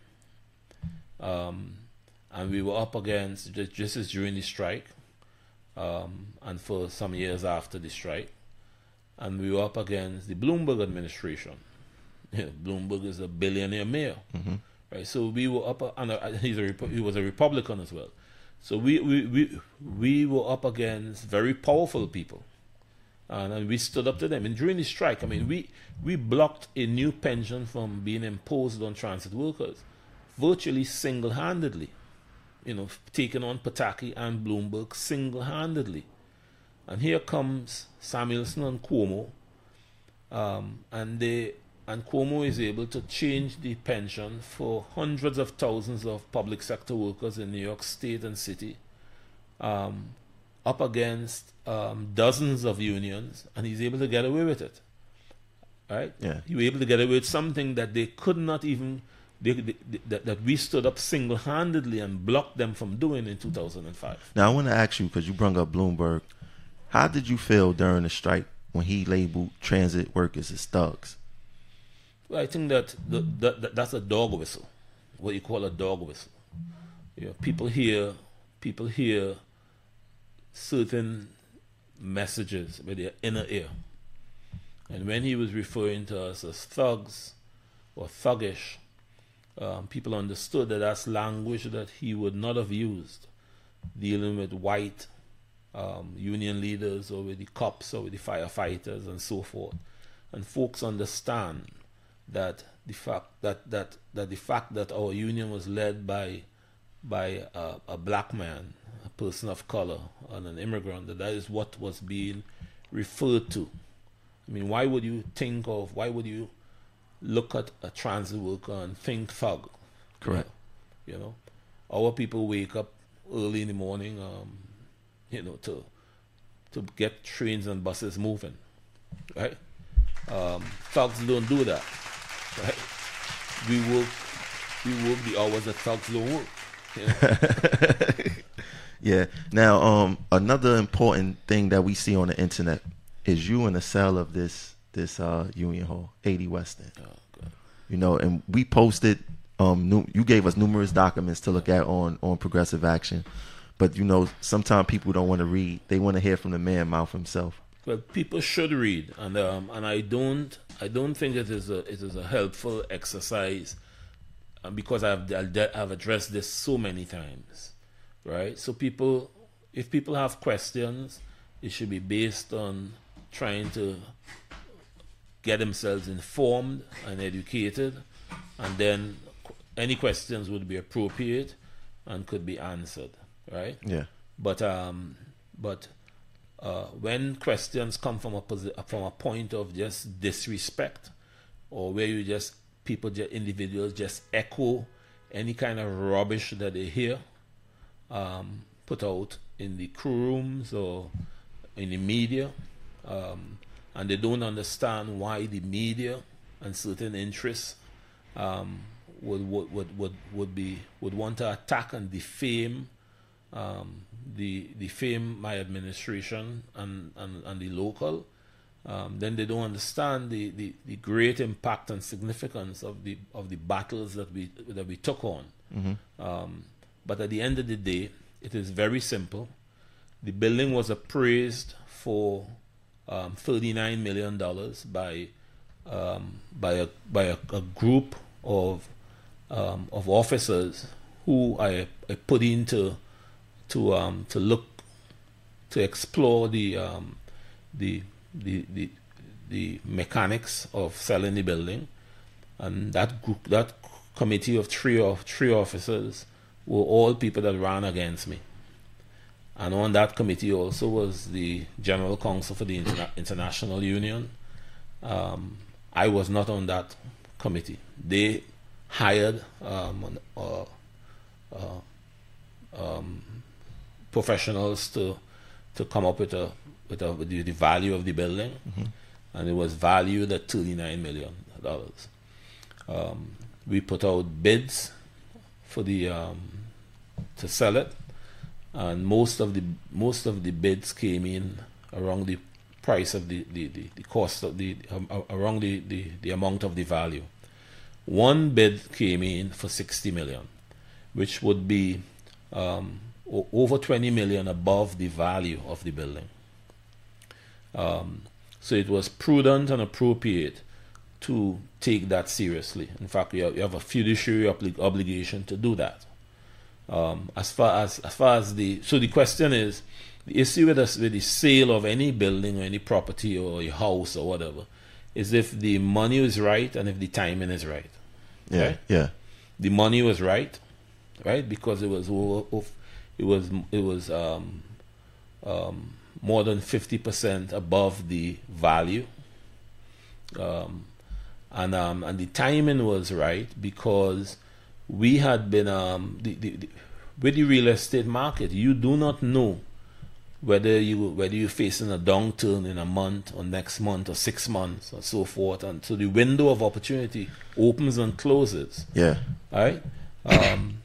S2: um, and we were up against just, just as during the strike, um, and for some years after the strike, and we were up against the Bloomberg administration. Bloomberg is a billionaire mayor, right? So we were up, a- and a, he's a he was a Republican as well. So we we we, we were up against very powerful people and, and we stood up to them. And during the strike, I mean, we we blocked a new pension from being imposed on transit workers, virtually single-handedly. You know, taking on Pataki and Bloomberg single-handedly. And here comes Samuelsen and Cuomo, um, and they and Cuomo is able to change the pension for hundreds of thousands of public sector workers in New York State and City um, up against um, dozens of unions, and he's able to get away with it. Right?
S1: Yeah.
S2: He was able to get away with something that they could not even, they, they, that, that we stood up single handedly and blocked them from doing in 2005.
S1: now I want to ask you because you brought up Bloomberg. How did you feel during the strike when he labeled transit workers as thugs?
S2: Well, I think that, the, that, that that's a dog whistle, what you call a dog whistle. You know, people hear people hear certain messages with their inner ear, and when he was referring to us as thugs or thuggish, um, people understood that that's language that he would not have used dealing with white um, union leaders or with the cops or with the firefighters and so forth. And folks understand that the fact that, that, that the fact that our union was led by by a, a black man, a person of color, and an immigrant, that that is what was being referred to. I mean, why would you think of, why would you look at a transit worker and think thug?
S1: Correct.
S2: You know, our people wake up early in the morning, um, you know, to to get trains and buses moving, right? Um, thugs don't do that, right? We work, we work the hours that thugs don't work. You know?
S1: Yeah. Now, um, another important thing that we see on the internet is you in the cell of this this uh Union Hall, 80 West End. You know, and we posted. Um, nu- you gave us numerous documents to look at on on progressive action, but you know, sometimes people don't want to read; they want to hear from the man mouth himself.
S2: Well, people should read, and um, and I don't I don't think it is a it is a helpful exercise, um, because I've I've addressed this so many times, right? So people, if people have questions, it should be based on trying to get themselves informed and educated, and then any questions would be appropriate and could be answered, right?
S1: Yeah.
S2: But um, but uh, when questions come from a posi- from a point of just disrespect, or where you just people, just individuals, just echo any kind of rubbish that they hear, um, put out in the crew rooms or in the media, um, and they don't understand why the media and certain interests um, would, would, would, would, would be would want to attack and defame um, the defame my administration and, and, and the local, um, then they don't understand the, the, the great impact and significance of the of the battles that we that we took on. Um, but at the end of the day, it is very simple. The building was appraised for um, $39 million by um, by a by a, a group of um, of officers who I, I put into to um, to look to explore the um, the, the the the mechanics of selling the building, and that group that committee of three of three officers were all people that ran against me. And on that committee also was the General Counsel for the Interna- International Union. Um, I was not on that committee. They hired um, uh, uh, um, professionals to to come up with a with, a, with the, the value of the building, and it was valued at thirty nine million dollars. Um, we put out bids for the um, to sell it, and most of the most of the bids came in around the price of the the, the, the cost of the um, around the, the, the amount of the value. One bid came in for sixty million, which would be um, over twenty million above the value of the building. Um, so it was prudent and appropriate to take that seriously. In fact, you have, you have a fiduciary obli- obligation to do that. Um, as far as as far as the so the question is the issue with us with the sale of any building or any property or a house or whatever is if the money is right and if the timing is right.
S1: Yeah.
S2: Right.
S1: Yeah.
S2: The money was right, right because it was it was it was um, um, more than fifty percent above the value, um, and um, and the timing was right because we had been um, the, the, the, with the real estate market. You do not know whether you whether you're facing a downturn in a month or next month or six months or so forth, and so the window of opportunity opens and closes
S1: Yeah.
S2: right? Um,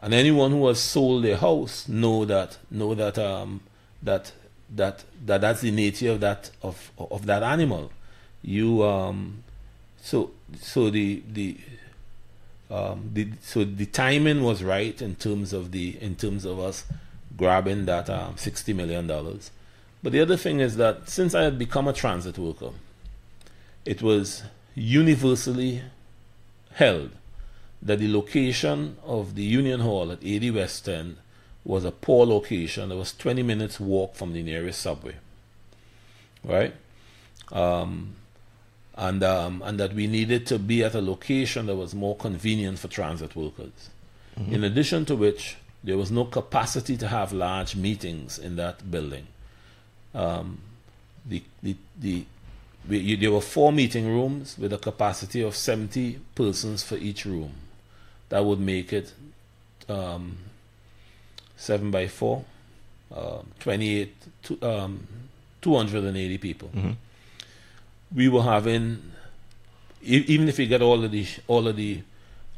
S2: and anyone who has sold their house know that know that um, that that that that's the nature of that of of that animal. You um, so so the the um, the so the timing was right in terms of the in terms of us grabbing that um, sixty million dollars. But the other thing is that since I had become a transit worker, it was universally held that the location of the Union Hall at 80 West End was a poor location. It was 20 minutes walk from the nearest subway, right? Um, and um, and that we needed to be at a location that was more convenient for transit workers. In addition to which, there was no capacity to have large meetings in that building. Um, the the the we, you, there were four meeting rooms with a capacity of 70 persons for each room. That would make it um, seven by four um, 28, to, um, 280 people. We were having, even if you get all of the all of the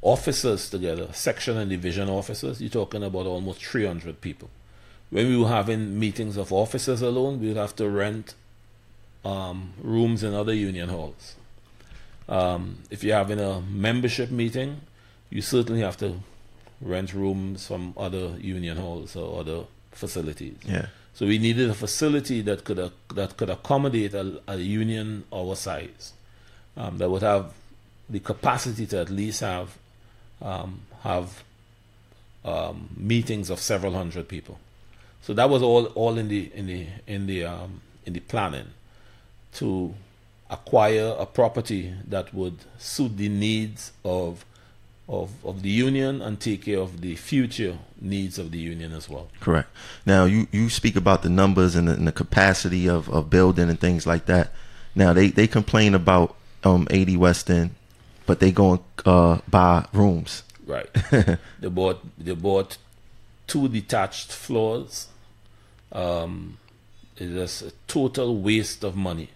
S2: officers together, section and division officers, you're talking about almost 300 people. When we were having meetings of officers alone, we would have to rent um, rooms in other union halls. Um, if you're having a membership meeting, you certainly have to rent rooms from other union halls or other facilities.
S1: Yeah.
S2: So we needed a facility that could that could accommodate a, a union our size, um, that would have the capacity to at least have um, have um, meetings of several hundred people. So that was all all in the in the in the um, in the planning to acquire a property that would suit the needs of of of the union and take care of the future needs of the union as well.
S1: Correct. Now you you speak about the numbers and the, and the capacity of, of building and things like that. Now they they complain about um 80 West End, but they go and uh, buy rooms.
S2: Right. they bought they bought two detached floors. Um, it is a total waste of money,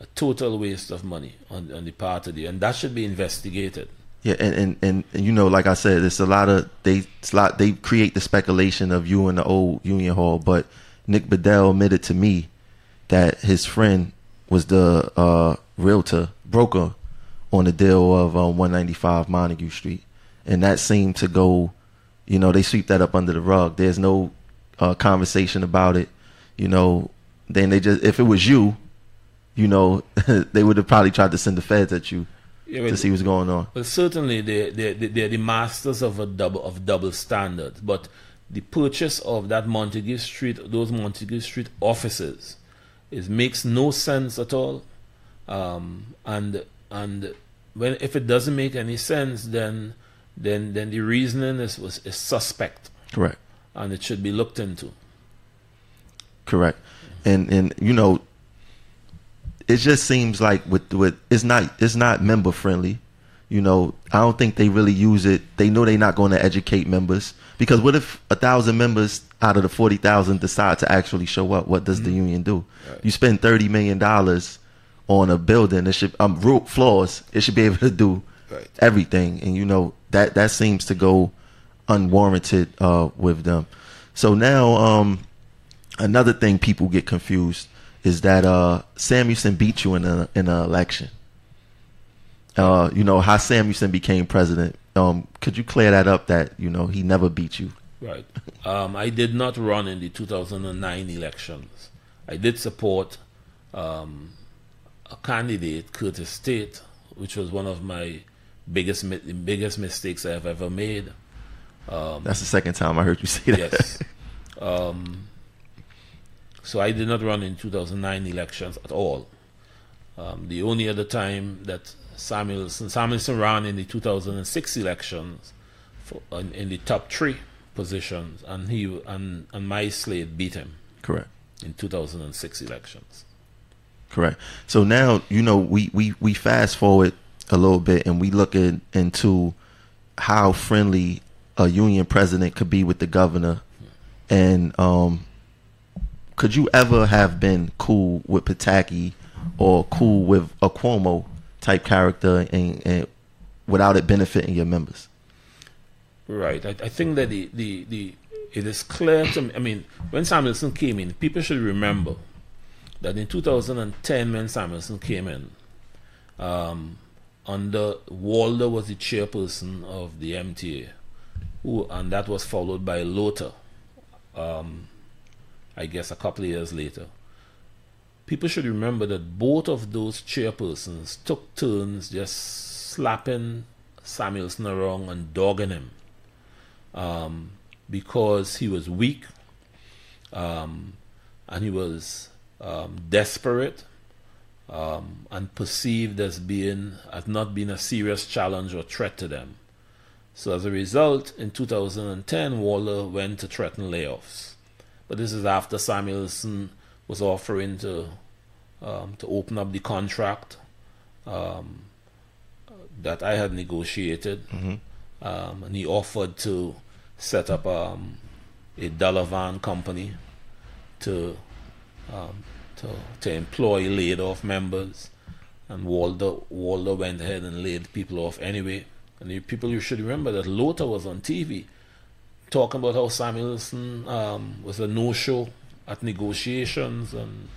S2: a total waste of money on, on the part of the, and that should be investigated.
S1: Yeah, and, and, and, and you know, like I said, it's a lot of they lot they create the speculation of you in the old Union Hall, but Nick Bedell admitted to me that his friend was the uh, realtor broker on the deal of um, 195 Montague Street, and that seemed to go, you know, they sweep that up under the rug. There's no uh, conversation about it, you know. Then they just if it was you, you know, they would have probably tried to send the feds at you
S2: Yeah,
S1: to see what's going on.
S2: Well, certainly they they they they're the masters of a double of double standard. But the purchase of that Montague Street, those Montague Street offices, is makes no sense at all. Um, and and when if it doesn't make any sense, then then then the reasoning is was is suspect,
S1: Correct.
S2: and it should be looked into.
S1: Correct. And and you know, it just seems like with with it's not it's not member friendly. You know, I don't think they really use it. They know they're not going to educate members because what if a thousand members out of the forty thousand decide to actually show up? What does the union do? You spend thirty million dollars on a building. It should um roof floors. It should be able to do
S2: Right.
S1: everything, and you know that that seems to go unwarranted uh, with them. So now, um, another thing people get confused is that uh, Samuelsen beat you in a in an election. Uh, you know how Samuelsen became president. Um, could you clear that up? That you know he never beat you.
S2: Right. Um, I did not run in the 2009 elections. I did support um, a candidate, Curtis Tate, which was one of my biggest biggest mistakes I have ever made.
S1: That's the second time I heard you say that.
S2: Yes. so I did not run in 2009 elections at all. Um, the only other time that Samuelsen Samuelsen ran in the 2006 elections for, in, in the top three positions, and he and and my slate beat him
S1: Correct.
S2: in 2006 elections.
S1: Correct. So now you know we we we fast forward a little bit and we look at, into how friendly a union president could be with the governor, and um, could you ever have been cool with Pataki or cool with a Cuomo type character and, and without it benefiting your members?
S2: Right. I, I think that the, the, the it is clear to me. I mean, when Samuelsen came in, people should remember that in 2010, when Samuelsen came in, um, under Walder was the chairperson of the MTA, who and that was followed by Lhota. Um, I guess a couple of years later. People should remember that both of those chairpersons took turns just slapping Samuelsen around and dogging him um, because he was weak um, and he was um, desperate um, and perceived as being as not being a serious challenge or threat to them. So as a result, in 2010, Walder went to threaten layoffs. But this is after Samuelsen was offering to um, to open up the contract um, that I had negotiated, um, and he offered to set up um, a dollar van company to um, to to employ laid off members, and Walder Walder went ahead and laid people off anyway. And the people you should remember that Lhota was on TV talking about how Samuelsen um, was a no-show at negotiations and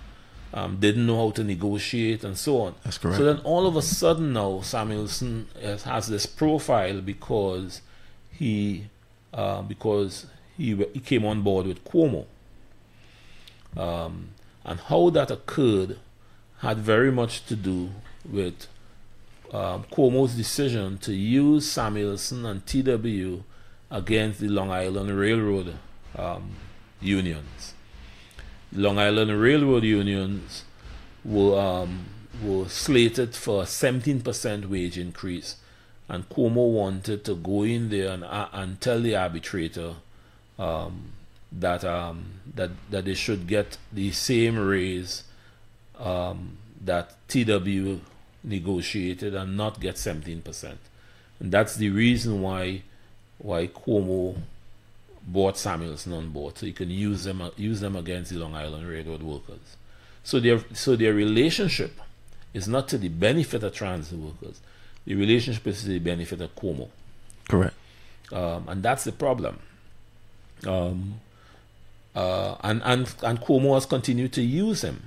S2: um, didn't know how to negotiate and so on.
S1: That's correct.
S2: So then all of a sudden now Samuelsen has, has this profile because he uh, because he he came on board with Cuomo. Um, and how that occurred had very much to do with um, Cuomo's decision to use Samuelsen and TW against the Long Island Railroad um, unions. Long Island Railroad unions were um, were slated for a 17% wage increase, and Cuomo wanted to go in there and, uh, and tell the arbitrator um, that um, that that they should get the same raise um, that TW negotiated and not get 17%. And that's the reason why why Cuomo bought Samuelsen on board, so he can use them use them against the Long Island Railroad workers. So their so their relationship is not to the benefit of transit workers. The relationship is to the benefit of Cuomo,
S1: Correct.
S2: um, and that's the problem. Um, uh, and and and Cuomo has continued to use him.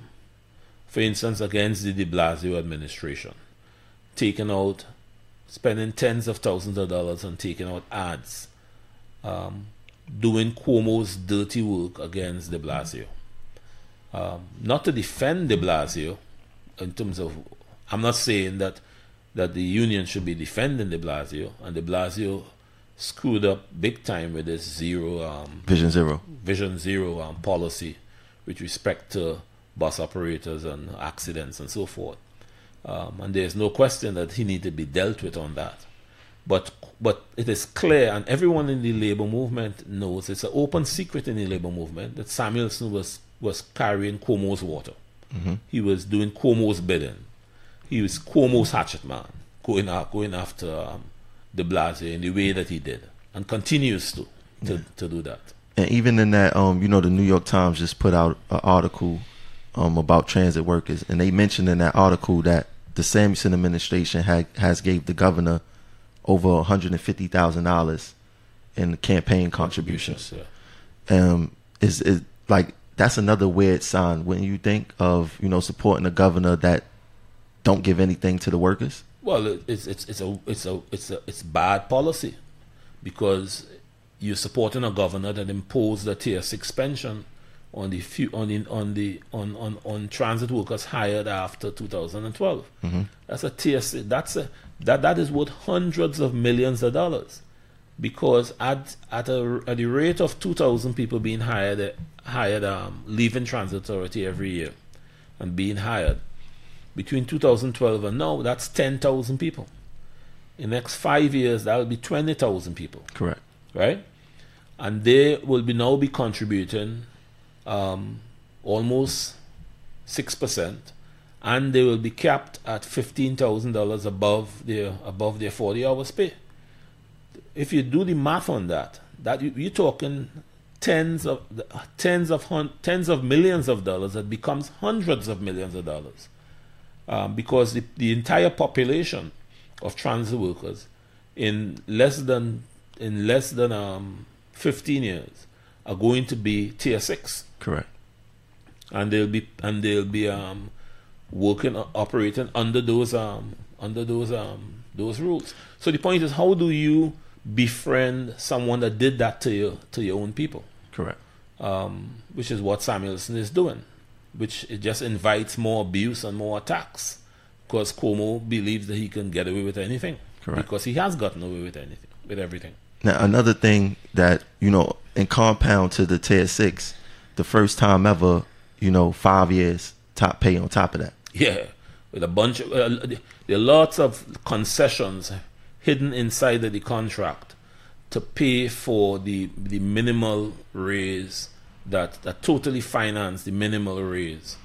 S2: For instance, against the De Blasio administration, taking out, spending tens of thousands of dollars on taking out ads, um, doing Cuomo's dirty work against De Blasio. Um, not to defend De Blasio, in terms of, I'm not saying that that the union should be defending De Blasio, and De Blasio screwed up big time with this zero um,
S1: Vision Zero.
S2: Vision Zero um, policy with respect to bus operators and accidents and so forth. Um, and there's no question that he needed to be dealt with on that. But but it is clear, and everyone in the labor movement knows it's an open secret in the labor movement that Samuelsen was was carrying Cuomo's water. He was doing Cuomo's bidding. He was Cuomo's hatchet man, going out, going after um, De Blasio in the way that he did, and continues to to, to do that.
S1: And even in that, um, you know, the New York Times just put out an article um, about transit workers, and they mentioned in that article that the Samuelsen administration had has gave the governor over one hundred and fifty thousand dollars in campaign contributions.
S2: Yeah.
S1: Um, is is like that's another weird sign when you think of you know supporting a governor that don't give anything to the workers.
S2: Well, it's it's it's a it's a it's a it's bad policy because you're supporting a governor that imposed a tier six pension on the few on the on the on on, on transit workers hired after 2012. That's a six. That's a that that is worth hundreds of millions of dollars because at at a at the rate of 2,000 people being hired hired um, leaving transit authority every year and being hired between 2012 and now, that's 10,000 people. In the next five years, that will be 20,000 people,
S1: Correct.
S2: right? And they will be now be contributing um, almost 6%, and they will be capped at $15,000 above their, above their 40 hours pay. If you do the math on that, that you, you're talking tens of tens of tens of millions of dollars that becomes hundreds of millions of dollars um, because the, the entire population of transit workers in less than in less than um, 15 years are going to be tier six,
S1: Correct.
S2: and they'll be and they'll be um, working operating under those um, under those um, those rules. So the point is, how do you befriend someone that did that to you to your own people?
S1: Correct.
S2: um, which is what Samuelsen is doing, which it just invites more abuse and more attacks because Cuomo believes that he can get away with anything
S1: Correct.
S2: because he has gotten away with anything, with everything.
S1: Now another thing that you know, in compound to the tier six, the first time ever, you know, five years top pay on top of that.
S2: Yeah, with a bunch of uh, there are lots of concessions hidden inside of the contract to pay for the the minimal raise that that totally finance the minimal raise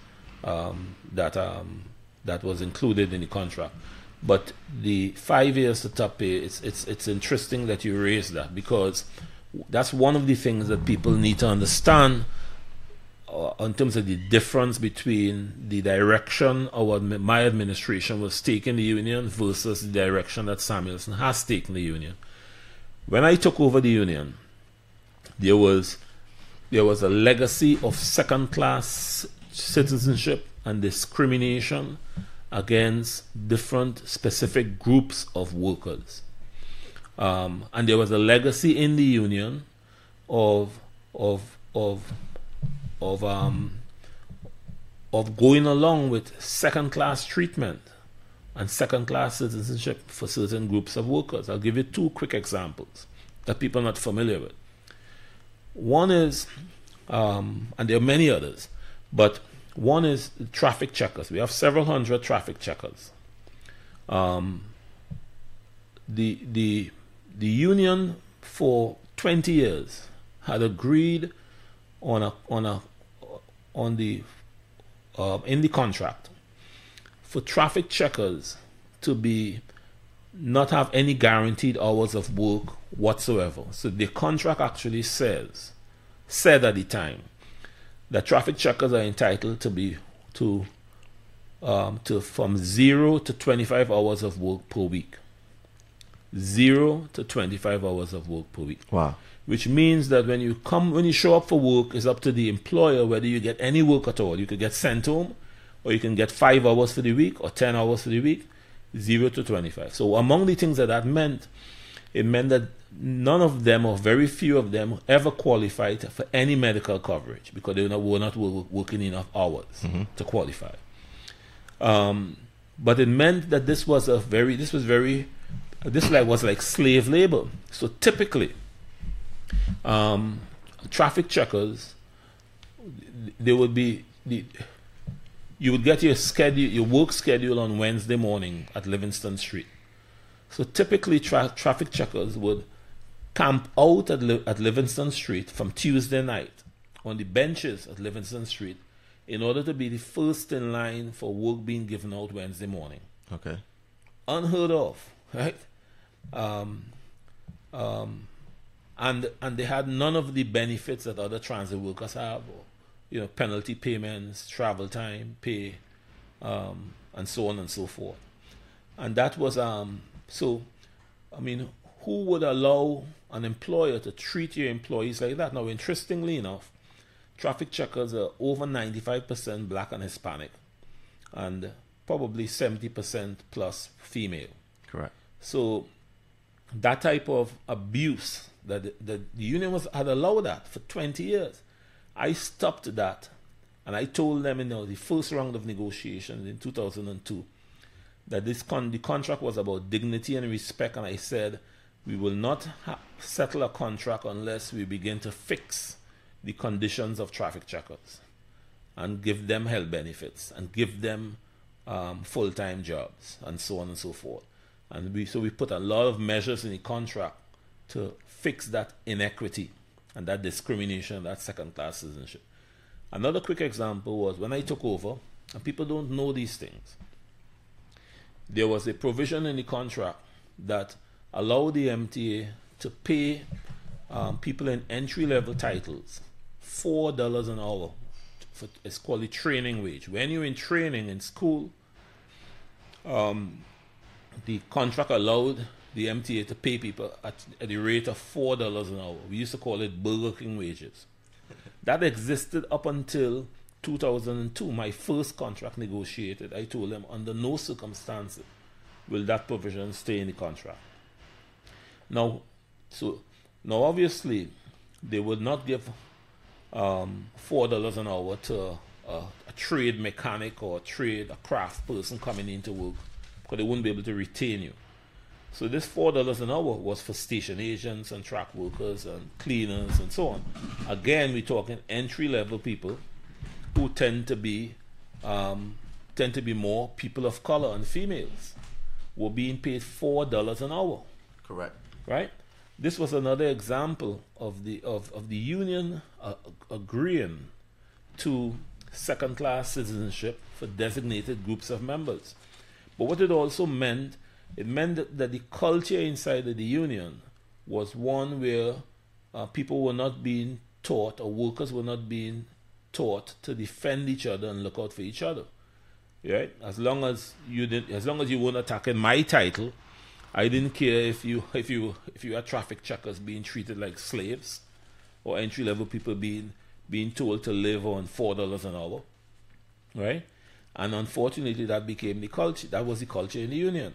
S2: um, that um, that was included in the contract. But the five years to top pay, it's it's it's interesting that you raise that because that's one of the things that people need to understand uh, in terms of the difference between the direction our my administration was taking the union versus the direction that Samuelsen has taken the union. When I took over the union, there was there was a legacy of second class citizenship and discrimination against different specific groups of workers. Um, and there was a legacy in the union of of of of um, of going along with second class treatment and second class citizenship for certain groups of workers. I'll give you two quick examples that people are not familiar with. One is, um, and there are many others, but one is traffic checkers. We have several hundred traffic checkers. Um, the the the union for 20 years had agreed on a on a on the uh, in the contract for traffic checkers to be not have any guaranteed hours of work whatsoever. So the contract actually says said at the time that traffic checkers are entitled to be to um, to from zero to 25 hours of work per week. Zero to 25 hours of work per week.
S1: Wow.
S2: Which means that when you come, when you show up for work, it's up to the employer whether you get any work at all. You could get sent home, or you can get five hours for the week, or 10 hours for the week, zero to 25. So, among the things that that meant, it meant that none of them, or very few of them, ever qualified for any medical coverage because they were not, were not working enough hours mm-hmm. to qualify. Um, but it meant that this was a very, this was very, this like was like slave labor. So typically, um, traffic checkers, they would be the, you would get your schedule, your work schedule on Wednesday morning at Livingston Street. So typically, tra- traffic checkers would camp out at, Li- at Livingston Street from Tuesday night on the benches at Livingston Street in order to be the first in line for work being given out Wednesday morning.
S1: Okay.
S2: Unheard of, right? Um, um, and and they had none of the benefits that other transit workers have, or, you know, penalty payments, travel time, pay, um, and so on and so forth. And that was um so, I mean, who would allow an employer to treat your employees like that? Now, interestingly enough, traffic checkers are over 95% black and Hispanic, and probably 70% plus female.
S1: Correct.
S2: So, that type of abuse that the, the, union was had allowed that for 20 years. I stopped that, and I told them in you know, the first round of negotiations in 2002 that this con- the contract was about dignity and respect, and I said we will not ha- settle a contract unless we begin to fix the conditions of traffic checkers and give them health benefits and give them um, full-time jobs and so on and so forth. And we so we put a lot of measures in the contract to fix that inequity and that discrimination, that second-class citizenship. Another quick example was when I took over, and people don't know these things there was a provision in the contract that allowed the MTA to pay um, people in entry level titles four dollars an hour. For, it's called training wage. When you're in training in school, um, the contract allowed the MTA to pay people at, at the rate of four dollars an hour. We used to call it Burger King wages. That existed up until 2002, my first contract negotiated, I told them under no circumstances will that provision stay in the contract. Now, so now obviously they would not give um, four dollars an hour to a, a, trade mechanic or a trade a craft person coming into work because they wouldn't be able to retain you. So this four dollars an hour was for station agents and track workers and cleaners and so on. Again, we're talking entry level people who tend to be um, tend to be more people of color and females were being paid four dollars an hour.
S1: Correct.
S2: Right. This was another example of the of, of the union uh, agreeing to second class citizenship for designated groups of members. But what it also meant, it meant that, that the culture inside of the union was one where uh, people were not being taught or workers were not being taught to defend each other and look out for each other. Right? As long as you did, as long as you weren't attacking my title, I didn't care if you if you if you had traffic checkers being treated like slaves, or entry level people being being told to live on four dollars an hour. Right? And unfortunately, that became the culture. That was the culture in the union.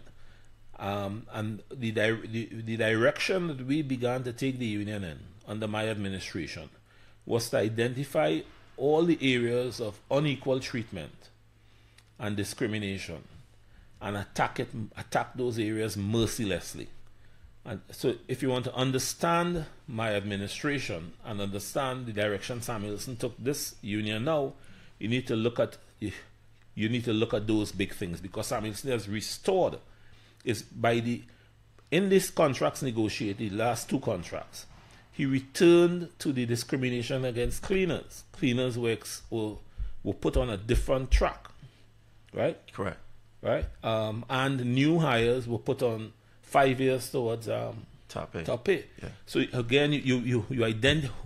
S2: Um, and the, di- the the direction that we began to take the union in under my administration was to identify all the areas of unequal treatment and discrimination and attack it attack those areas mercilessly. And so if you want to understand my administration and understand the direction Samuelsen took this union now, you need to look at you need to look at those big things because Samuelsen has restored is by the in this contracts negotiated, the last two contracts, he returned to the discrimination against cleaners. Cleaners were, were, were put on a different track, right?
S1: Correct.
S2: Right? Um, and new hires were put on five years towards um,
S1: Top pay.
S2: top pay.
S1: Yeah.
S2: So again, you you you identify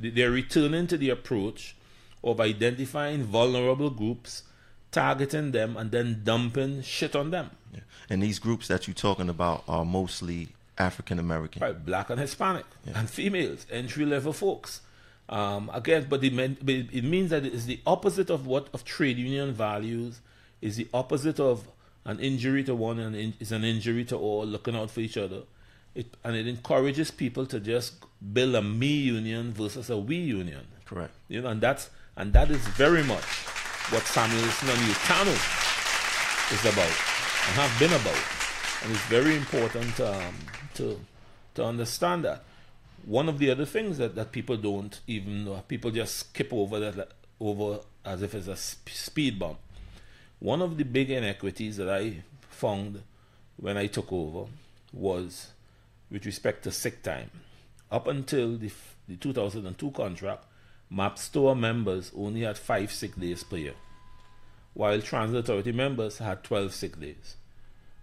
S2: they're returning to the approach of identifying vulnerable groups, targeting them, and then dumping shit on them.
S1: Yeah. And these groups that you're talking about are mostly African American.
S2: Right, black and Hispanic, and females, entry level folks. Um, again, but it, meant, but it means that it is the opposite of what of trade union values. Is the opposite of an injury to one and in, is an injury to all. Looking out for each other, it and it encourages people to just build a me union versus a we union.
S1: Correct.
S2: You know, and that's and that is very much what Samuelsen and Utano is about and have been about. And it's very important um, to to understand that. One of the other things that, that people don't even know, people just skip over that over as if it's a sp- speed bump. One of the big inequities that I found when I took over was with respect to sick time. Up until the, the 2002 contract, MaBSTOA members only had five sick days per year, while Transit Authority members had 12 sick days.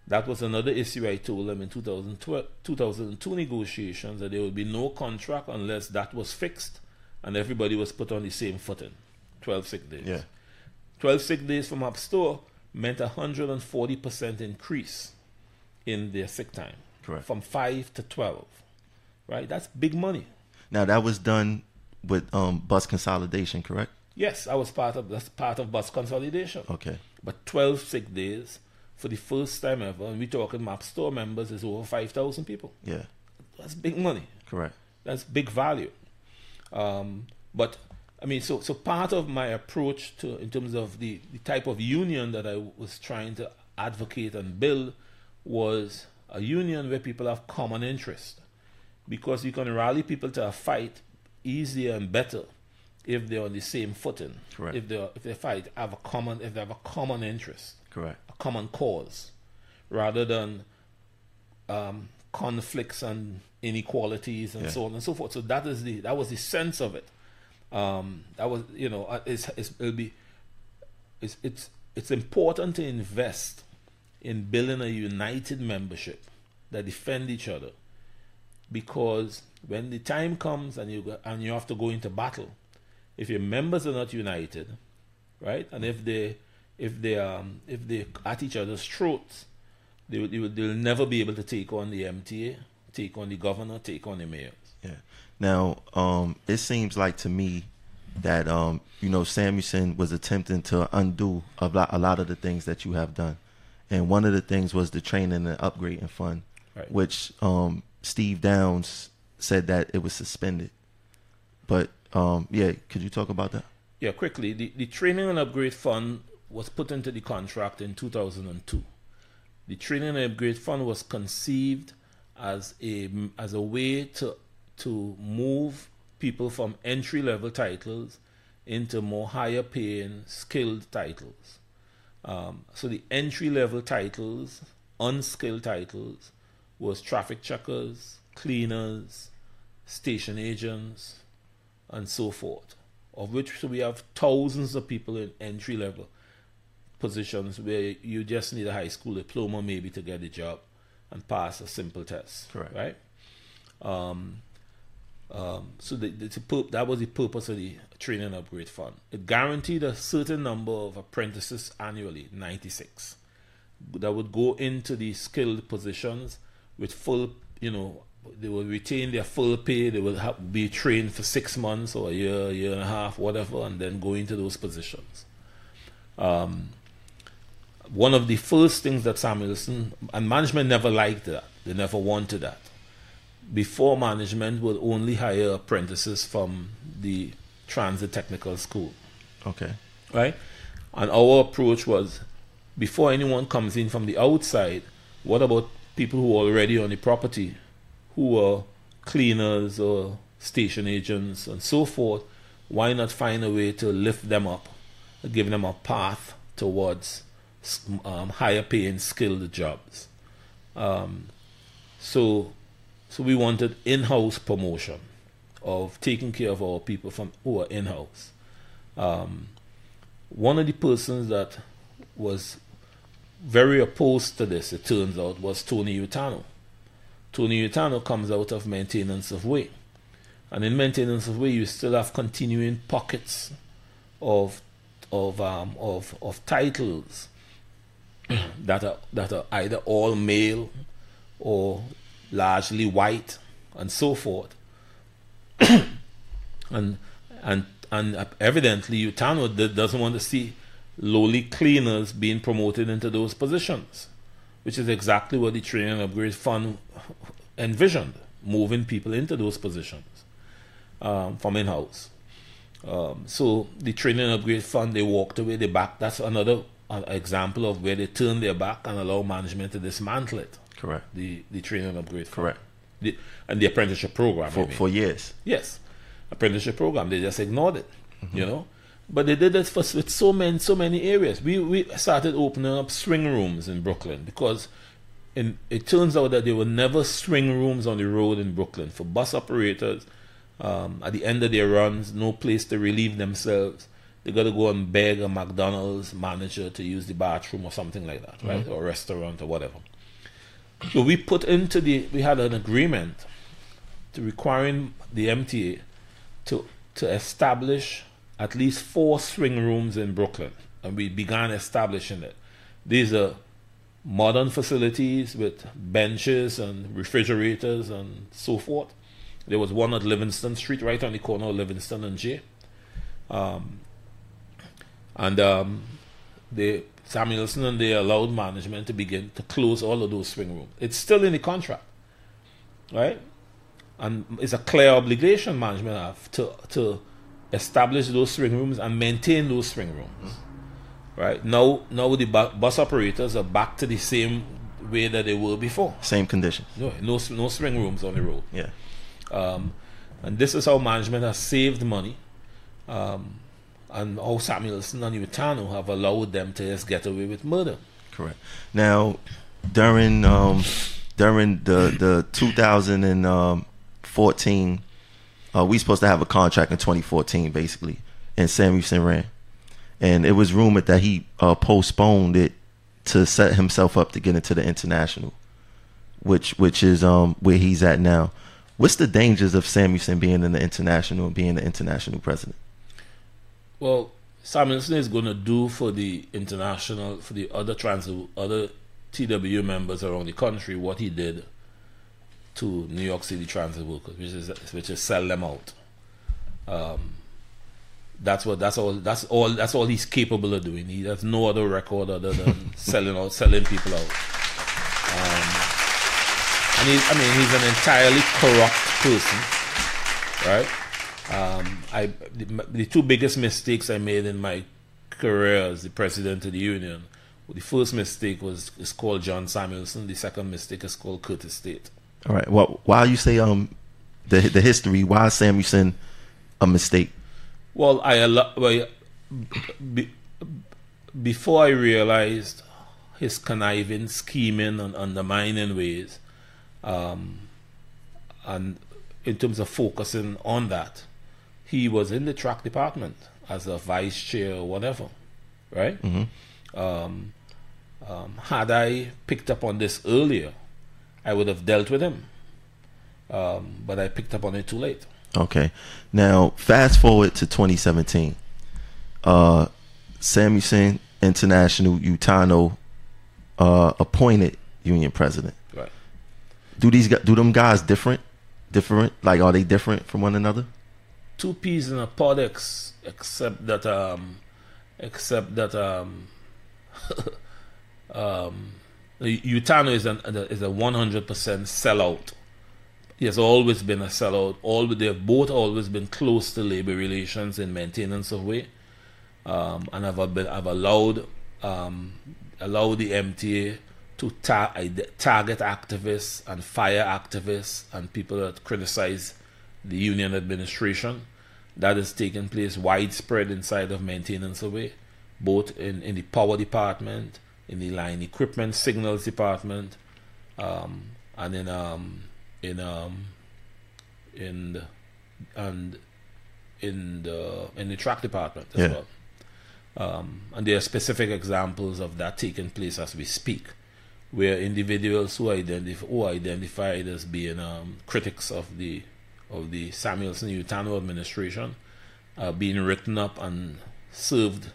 S2: That was another issue I told them in 2012, 2002 negotiations that there would be no contract unless that was fixed and everybody was put on the same footing 12 sick days.
S1: Yeah.
S2: 12 sick days from MaBSTOA meant a 140% increase in their sick time.
S1: Correct.
S2: From 5 to 12. Right? That's big money.
S1: Now that was done with um, bus consolidation, correct?
S2: Yes, I was part of that's part of bus consolidation.
S1: Okay.
S2: But 12 sick days for the first time ever, and we're talking MaBSTOA members is over 5,000 people.
S1: Yeah.
S2: That's big money.
S1: Correct.
S2: That's big value. Um, but I mean, so so part of my approach to in terms of the, the type of union that I was trying to advocate and build was a union where people have common interest, because you can rally people to a fight easier and better if they're on the same footing.
S1: Correct.
S2: If they if they fight have a common if they have a common interest
S1: Correct.
S2: Common cause rather than um, conflicts and inequalities and
S1: Yeah.
S2: so on and so forth. So that is the that was the sense of it. Um, that was you know uh, it's, it's it'll be it's it's it's important to invest in building a united membership that defend each other because when the time comes and you go, and you have to go into battle, if your members are not united, right, and if they if they um if they at each other's throats, they will, they will they'll never be able to take on the MTA, take on the governor, take on the mayors.
S1: Yeah. Now, um, it seems like to me that um, you know Samuelsen was attempting to undo a lot, a lot of the things that you have done, and one of the things was the training and upgrading fund,
S2: Right.
S1: which um, Steve Downs said that it was suspended. But um, yeah, could you talk about that?
S2: Yeah, quickly. The, the training and upgrade fund was put into the contract in 2002. The training and upgrade fund was conceived as a as a way to to move people from entry level titles into more higher paying skilled titles. Um, so the entry level titles, unskilled titles, was traffic checkers, cleaners, station agents, and so forth. Of which we have thousands of people in entry level positions where you just need a high school diploma maybe to get a job and pass a simple test.
S1: Correct.
S2: Right? Um, Um, so the, the, the, that was the purpose of the training upgrade fund. It guaranteed a certain number of apprentices annually, 96, that would go into the skilled positions with full, you know, they will retain their full pay. They will have, be trained for six months or a year, year and a half, whatever, and then go into those positions. Um, one of the first things that Samuelsen and management never liked that. They never wanted that. Before management would only hire apprentices from the transit technical school.
S1: Okay.
S2: Right? And our approach was before anyone comes in from the outside, what about people who are already on the property, who are cleaners or station agents and so forth? Why not find a way to lift them up, give them a path towards um, higher paying skilled jobs? Um, so, so we wanted in-house promotion of taking care of our people from who are in-house. Um, one of the persons that was very opposed to this, it turns out, was Tony Utano. Tony Utano comes out of maintenance of way. And in maintenance of way, you still have continuing pockets of of um, of of titles that are that are either all male or largely white and so forth. and and and evidently Utano doesn't want to see lowly cleaners being promoted into those positions, which is exactly what the training upgrade fund envisioned, moving people into those positions um, from in-house. Um, so the training upgrade fund, they walked away, they back. That's another uh, example of where they turned their back and allow management to dismantle it.
S1: Correct.
S2: The the training upgrade.
S1: Correct.
S2: The, and the apprenticeship program
S1: for, for years.
S2: Yes, apprenticeship program. They just ignored it. Mm-hmm. You know, but they did that for with so many so many areas. We we started opening up swing rooms in Brooklyn because. In, it turns out that there were never swing rooms on the road in Brooklyn for bus operators. Um, at the end of their runs, no place to relieve themselves. They got to go and beg a McDonald's manager to use the bathroom or something like that, right? Mm-hmm. Or restaurant or whatever. So we put into the we had an agreement to requiring the MTA to to establish at least four swing rooms in Brooklyn, and we began establishing it. These are modern facilities with benches and refrigerators and so forth. There was one at Livingston Street, right on the corner of Livingston and J. Um, and um, they Samuelsen and they allowed management to begin to close all of those swing rooms. It's still in the contract, right? And it's a clear obligation management have to to establish those swing rooms and maintain those swing rooms. Mm-hmm. Right now, now the bus operators are back to the same way that they were before.
S1: Same conditions.
S2: No, no, no swing rooms on the road.
S1: Yeah.
S2: Um, and this is how management has saved money. Um, and how Samuelsen and Utano have allowed them to just get away with murder.
S1: Correct. Now, during um, during the the 2014, uh, we supposed to have a contract in 2014, basically, and Samuelsen ran, and it was rumored that he uh, postponed it to set himself up to get into the international, which which is um, where he's at now. What's the dangers of Samuelsen being in the international and being the international president?
S2: Well, Samuelsen is going to do for the international, for the other trans, other TW members around the country what he did to New York City transit workers, which is which is sell them out. Um, that's what that's all that's all that's all he's capable of doing. He has no other record other than selling out, selling people out. Um, and he, I mean, he's an entirely corrupt person, right? Um, I the, the, two biggest mistakes I made in my career as the president of the union. The first mistake was is called John Samuelsen. The second mistake is called Curtis Tate.
S1: All right. Well, while you say um the the history, why is Samuelsen a mistake?
S2: Well, I well, be, before I realized his conniving, scheming, and undermining ways, um, and in terms of focusing on that, he was in the track department as a vice chair or whatever, right?
S1: Mm-hmm.
S2: Um, um, had I picked up on this earlier, I would have dealt with him. Um, but I picked up on it too late.
S1: Okay. Now, fast forward to 2017. Uh, Samuelsen International Utano uh, appointed union president.
S2: Right.
S1: Do these do them guys different? Different? Like, are they different from one another?
S2: Two peas in a pod ex- except that um except that um um Utano is an is a one hundred percent sellout. He has always been a sellout. All they've both always been close to labor relations in maintenance of way, um, and have been have allowed um, allowed the MTA to ta- target activists and fire activists and people that criticize the union administration. That is taking place widespread inside of maintenance of way, both in, in the power department, in the line equipment signals department, um, and in um, in um, in the, and in the in the track department as
S1: Yeah.
S2: well. Um, and there are specific examples of that taking place as we speak, where individuals who identify who are identified as being um, critics of the of the Samuelsen Utano administration are being written up and served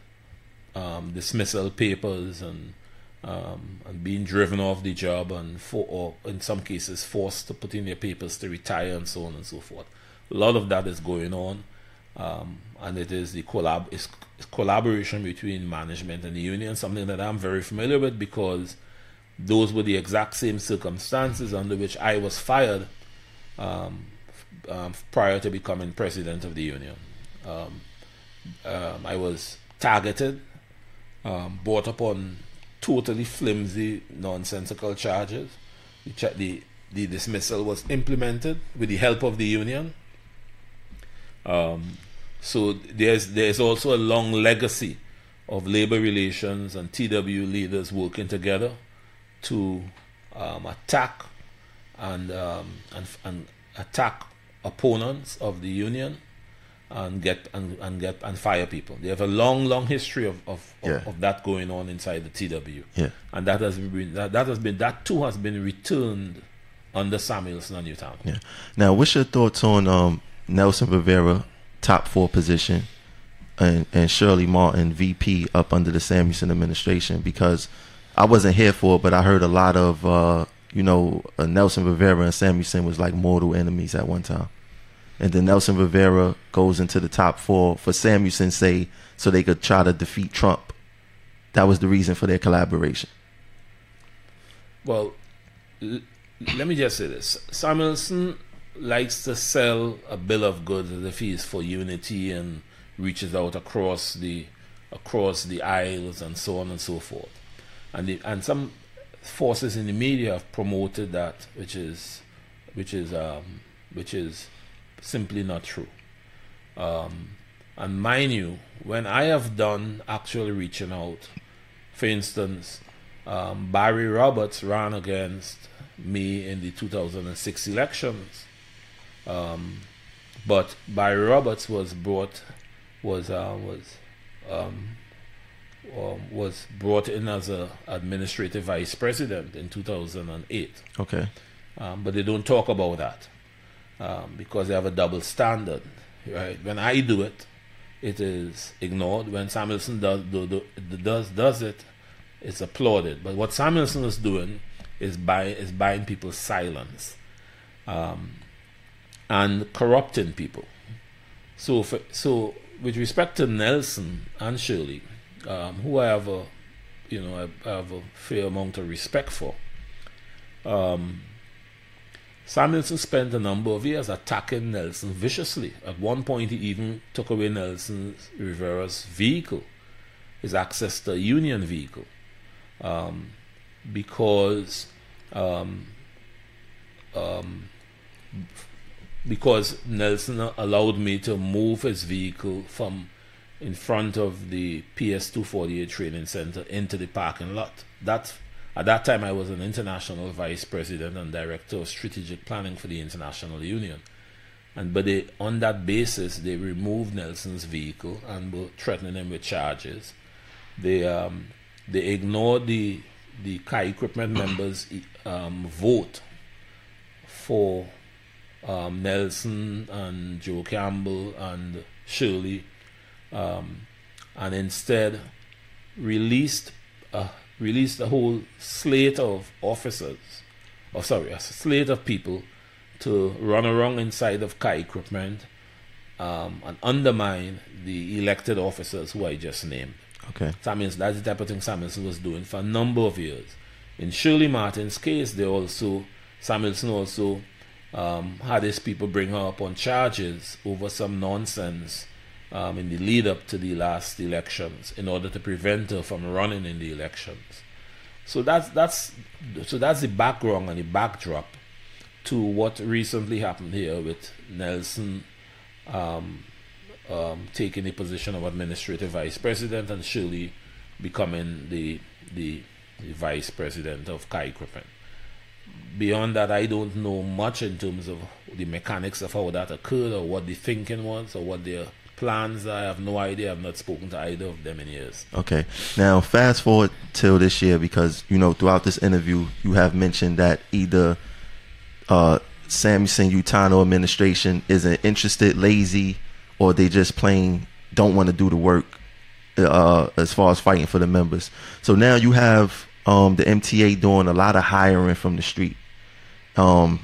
S2: um, dismissal papers and um, and being driven off the job and for or in some cases forced to put in their papers to retire and so on and so forth. A lot of that is going on, um, and it is the collab it's collaboration between management and the union, something that I'm very familiar with because those were the exact same circumstances under which I was fired um, um, prior to becoming president of the union. Um, um, I was targeted, um, brought upon totally flimsy, nonsensical charges. The, the, the dismissal was implemented with the help of the union. Um, so there's there's also a long legacy of labor relations and TW leaders working together to um, attack and, and and attack opponents of the union and get and, and get and fire people. They have a long, long history of of, of, of that going on inside the TW.
S1: Yeah.
S2: And that has been that, that has been that too has been returned under Samuelsen and Newtown.
S1: Yeah. Now, what's your thoughts on um, Nelson Rivera, top four position, and, and Shirley Martin, VP, up under the Samuelsen administration? Because I wasn't here for it, but I heard a lot of, uh, you know, uh, Nelson Rivera and Samuelsen was like mortal enemies at one time. And then Nelson Rivera goes into the top four for Samuelsen, say, so they could try to defeat Trump. That was the reason for their collaboration.
S2: Well, l- let me just say this: Samuelsen likes to sell a bill of goods as if he is for unity and reaches out across the across the aisles and so on and so forth. And the, and some forces in the media have promoted that, which is which is um, which is simply not true. Um, and mind you, when I have done actually reaching out, for instance, um, Barry Roberts ran against me in the 2006 elections. Um, but Barry Roberts was brought was uh, was um, was brought in as a administrative vice president in 2008.
S1: Okay.
S2: Um, but they don't talk about that um, because they have a double standard. Right? When I do it, it is ignored. When Samuelsen does do, do, does does it, it's applauded. But what Samuelsen is doing is buy is buying people's silence, um, and corrupting people. So for, so with respect to Nelson and Shirley, um, who I have a you know I, have a fair amount of respect for. Um, Samuelsen spent a number of years attacking Nelson viciously. At one point, he even took away Nelson Rivera's vehicle, his access to a union vehicle, um, because um, um, because Nelson allowed me to move his vehicle from in front of the PS 248 training center into the parking lot. That at that time I was an international vice president and director of strategic planning for the International Union. And but they, on that basis, they removed Nelson's vehicle and were threatening him with charges. They um, they ignored the the car equipment members' um, vote for um, Nelson and Joe Campbell and Shirley, um, and instead released uh, released a whole slate of officers, or sorry, a slate of people to run around inside of car equipment um, and undermine the elected officers who I just named.
S1: Okay.
S2: Samuels, that's the type of thing Samuelsen was doing for a number of years. In Shirley Martin's case, they also Samuelsen also um, had his people bring her up on charges over some nonsense um, in the lead up to the last elections in order to prevent her from running in the elections. So that's that's so that's the background and the backdrop to what recently happened here with Nelson um, um, taking the position of administrative vice president and Shirley becoming the the, the vice president of car equipment. Beyond that, I don't know much in terms of the mechanics of how that occurred or what the thinking was or what their plans. I have no idea. I've not spoken to either of them in years.
S1: Okay. Now, fast forward till this year because, you know, throughout this interview, you have mentioned that either uh, Samuelsen Utano administration isn't interested, lazy, or they just plain don't want to do the work uh, as far as fighting for the members. So now you have um, the MTA doing a lot of hiring from the street. Um,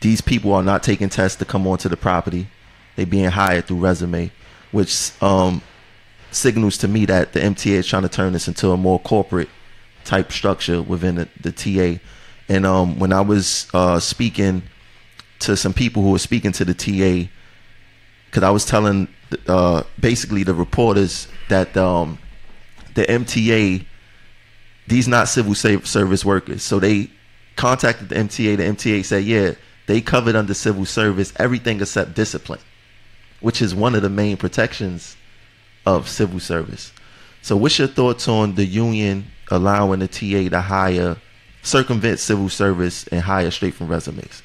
S1: these people are not taking tests to come onto the property. They being hired through resume, which um, signals to me that the MTA is trying to turn this into a more corporate type structure within the, the TA. And um, when I was uh, speaking to some people who were speaking to the TA, because I was telling uh, basically the reporters that um, the MTA, these not civil service workers, so they contacted the MTA. The MTA said, yeah, they covered under civil service everything except discipline, which is one of the main protections of civil service. So, what's your thoughts on the union allowing the TA to hire, circumvent civil service, and hire straight from resumes?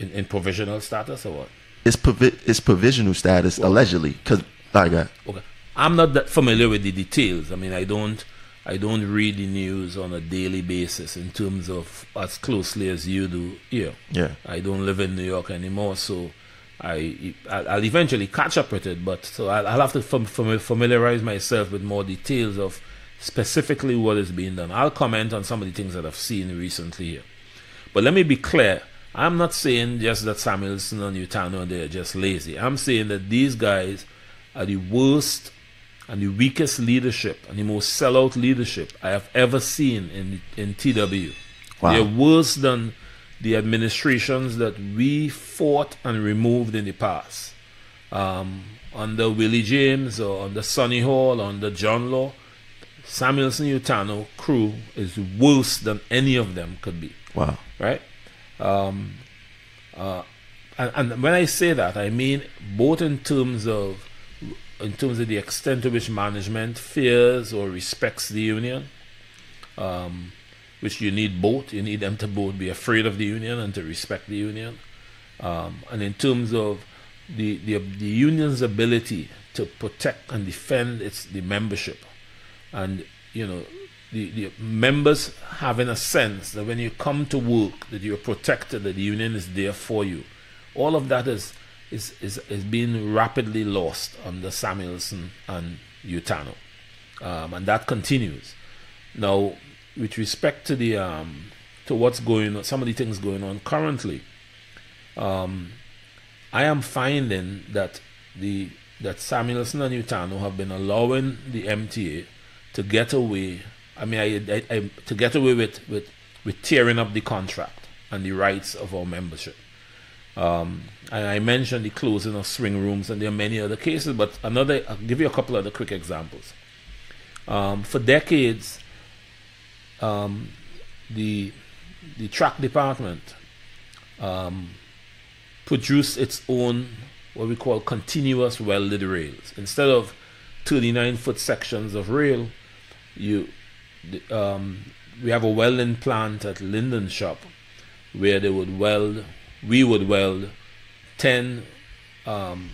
S2: In, in provisional status or what?
S1: It's, provi- it's provisional status well, allegedly, because like that.
S2: Okay, I'm not that familiar with the details. I mean, I don't. I don't read the news on a daily basis in terms of as closely as you do here.
S1: Yeah.
S2: I don't live in New York anymore, so I I'll eventually catch up with it. But so I'll, have to familiarize myself with more details of specifically what is being done. I'll comment on some of the things that I've seen recently here. But let me be clear. I'm not saying just that Samuelsen and Utano they're just lazy. I'm saying that these guys are the worst and the weakest leadership and the most sellout leadership I have ever seen in in TW. Wow. They're worse than the administrations that we fought and removed in the past. Um, under Willie James or under Sonny Hall or under John Lawe, Samuelsen Utano crew is worse than any of them could be.
S1: Wow.
S2: Right? Um, uh, and, and when I say that, I mean both in terms of in terms of the extent to which management fears or respects the union, um, which you need both. You need them to both be afraid of the union and to respect the union. Um, and in terms of the, the, the union's ability to protect and defend its the membership, and you know the, the members having a sense that when you come to work that you're protected, that the union is there for you. All of that is is, is, is being rapidly lost under Samuelsen and Utano. Um, and that continues. Now, with respect to the um, to what's going on, some of the things going on currently, um, I am finding that the that Samuelsen and Utano have been allowing the MTA to get away. I mean, I, I, I, to get away with, with with tearing up the contract and the rights of our membership. Um, and I mentioned the closing of swing rooms, and there are many other cases. But another, I'll give you a couple of other quick examples. Um, for decades, um, the the track department um, produced its own what we call continuous welded rails. Instead of 39 foot sections of rail, you um, we have a welding plant at Linden Shop where they would weld we would weld 10, um,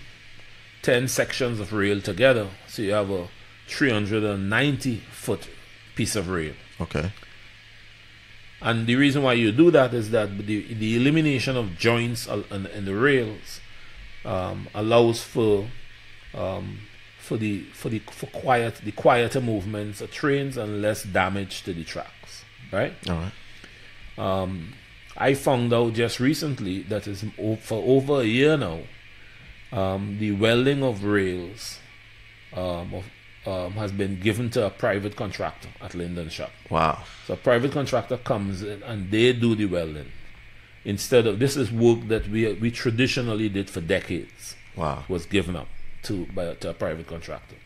S2: 10 sections of rail together. So you have a 390 foot piece of rail.
S1: Okay.
S2: And the reason why you do that is that the, the elimination of joints in, in the rails um, allows for um, for the for the for quiet the quieter movements of trains and less damage to the tracks. Right.
S1: All right.
S2: I found out just recently that is for over a year now, um, the welding of rails um, of, um, has been given to a private contractor at Linden Shop.
S1: Wow.
S2: So a private contractor comes in and they do the welding instead of this is work that we we traditionally did for decades
S1: Wow.
S2: was given up to by to a private contractor.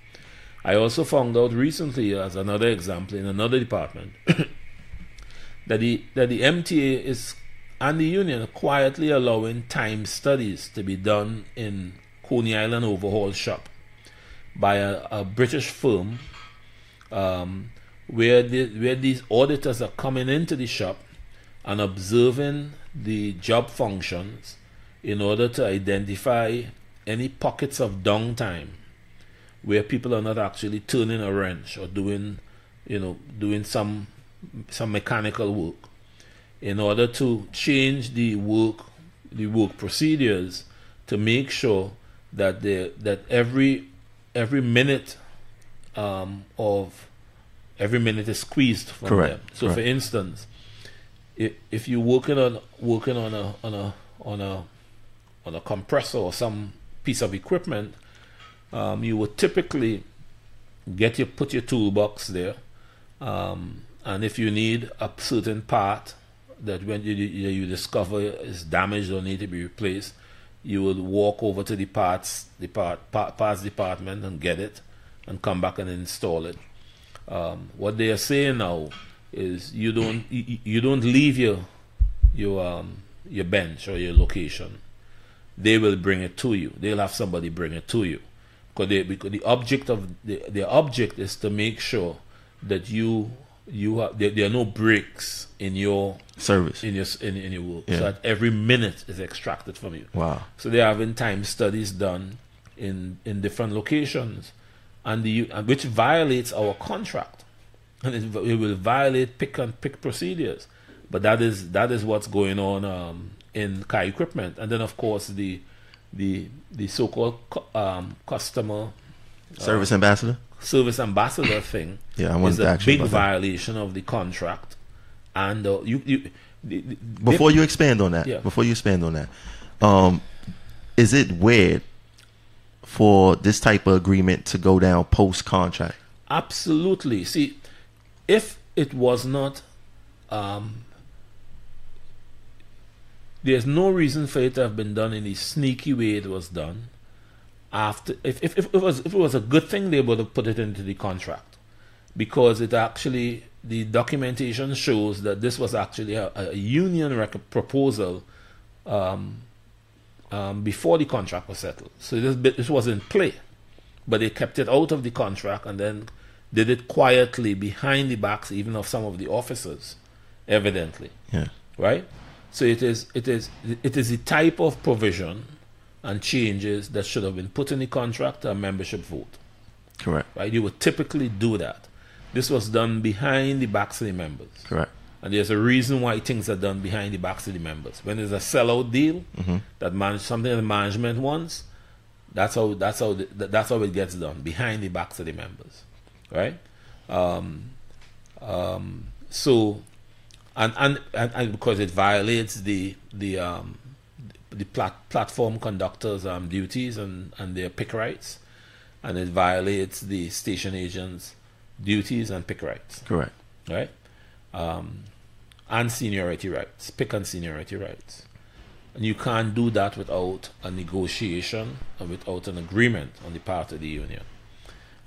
S2: I also found out recently, as another example, in another department, that the that the MTA is and the union are quietly allowing time studies to be done in Coney Island Overhaul Shop by a, a British firm, um, where the, where these auditors are coming into the shop and observing the job functions in order to identify any pockets of downtime where people are not actually turning a wrench or doing, you know, doing some some mechanical work in order to change the work the work procedures to make sure that the that every every minute um, of every minute is squeezed from
S1: Correct,
S2: them. So, for instance, if, if you're working on working on a on a on a on a compressor or some piece of equipment, um, you would typically get your put your toolbox there, um, and if you need a certain part that when you, you you discover is damaged or need to be replaced, you would walk over to the parts parts department and get it, and come back and install it. Um, what they are saying now is you don't you, you don't leave your your um, your bench or your location. They will bring it to you. They'll have somebody bring it to you, because they because the object of the the object is to make sure that you you have there, there are no breaks in your
S1: Service.
S2: in your in, in your work,
S1: Yeah.
S2: so that every minute is extracted from you.
S1: Wow.
S2: So they're having time studies done in in different locations, and the and which violates our contract, and it, it will violate pick and pick procedures. But that is that is what's going on um, in car equipment, and then of course the the the so-called um, customer
S1: Service ambassador.
S2: Service ambassador thing
S1: Yeah, I
S2: is a big
S1: that.
S2: violation of the contract, and uh, you you. the- the-
S1: Before you expand on that,
S2: Yeah.
S1: before you expand on that, um, is it weird for this type of agreement to go down post contract?
S2: Absolutely. See, if it was not, um, there's no reason for it to have been done in the sneaky way it was done. After, if, if, if it was if it was a good thing, they would have put it into the contract, because it actually the documentation shows that this was actually a, a union rec- proposal um, um, before the contract was settled. So this bit, this was in play but they kept it out of the contract and then did it quietly behind the backs even of some of the officers evidently
S1: Yeah.
S2: right so it is it is it is the type of provision and changes that should have been put in the contract a membership vote
S1: Correct.
S2: right you would typically do that this was done behind the backs of the members
S1: Correct.
S2: and there's a reason why things are done behind the backs of the members. When there's a sellout deal that man- something that management wants, that's how that's how the, that's how it gets done behind the backs of the members, right? Um, um, so, and, and and and because it violates the the um, the plat- platform conductors' um, duties and and their pick rights, and it violates the station agents' duties and pick rights
S1: Correct.
S2: right? Um, and seniority rights, pick and seniority rights. And you can't do that without a negotiation and without an agreement on the part of the union.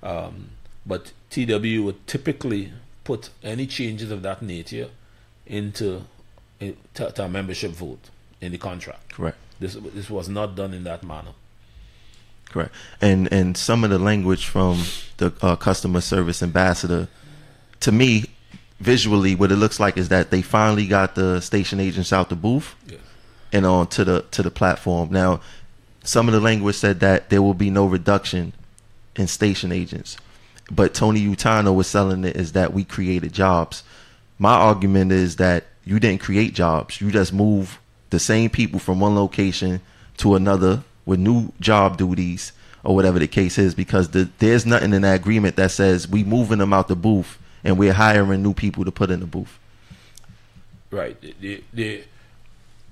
S2: Um, but TW would typically put any changes of that nature into in- to, to a membership vote in the contract.
S1: Correct.
S2: This this was not done in that manner.
S1: Correct. And and some of the language from the uh, customer service ambassador, to me, visually, what it looks like is that they finally got the station agents out the booth
S2: Yes.
S1: and on to the to the platform. Now, some of the language said that there will be no reduction in station agents, but Tony Utano was selling it as that we created jobs. My argument is that you didn't create jobs. You just move the same people from one location to another with new job duties or whatever the case is because the, there's nothing in that agreement that says we moving them out the booth and we're hiring new people to put in the booth.
S2: Right. The, the,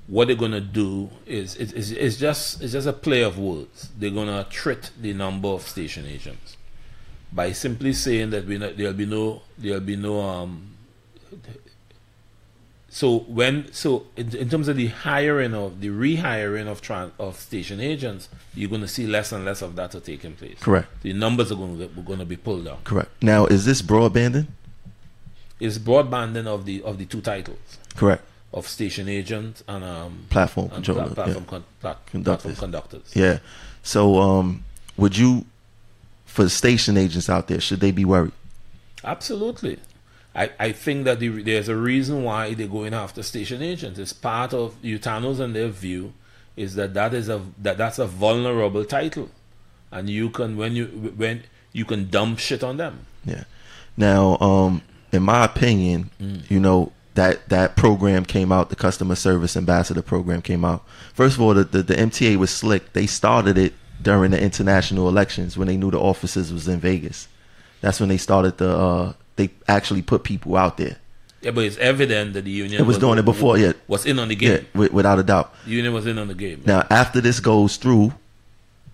S2: what they're gonna do is it's, it's, it's just it's just a play of words. They're gonna treat the number of station agents by simply saying that we not, there'll be no there'll be no um. So when so in, in terms of the hiring of the rehiring of trans, of station agents, you're going to see less and less of that are taking place.
S1: Correct.
S2: The numbers are going to going to be pulled down.
S1: Correct. Now, is this broadbanding?
S2: It's broadbanding of the of the two titles
S1: Correct.
S2: of station agent and um
S1: Platform
S2: and
S1: controller.
S2: platform,
S1: yeah.
S2: con- plat-
S1: Conductors.
S2: platform conductors.
S1: yeah. So, um, would you, for the station agents out there, should they be worried?
S2: Absolutely. I, I think that the, there's a reason why they're going after station agents. It's part of Utanos and their view is that that is a that that's a vulnerable title, and you can when you when you can dump shit on them.
S1: Yeah. Now, um, in my opinion, you know that that program came out. The customer service ambassador program came out. First of all, the, the the MTA was slick. They started it during the international elections when they knew the offices was in Vegas. That's when they started the. Uh, they actually put people out there.
S2: Yeah, but it's evident that the union
S1: It was doing it before, yeah.
S2: was in on the
S1: Yeah,
S2: game.
S1: wi- without a doubt.
S2: The union was in on the game.
S1: Now, after this goes through,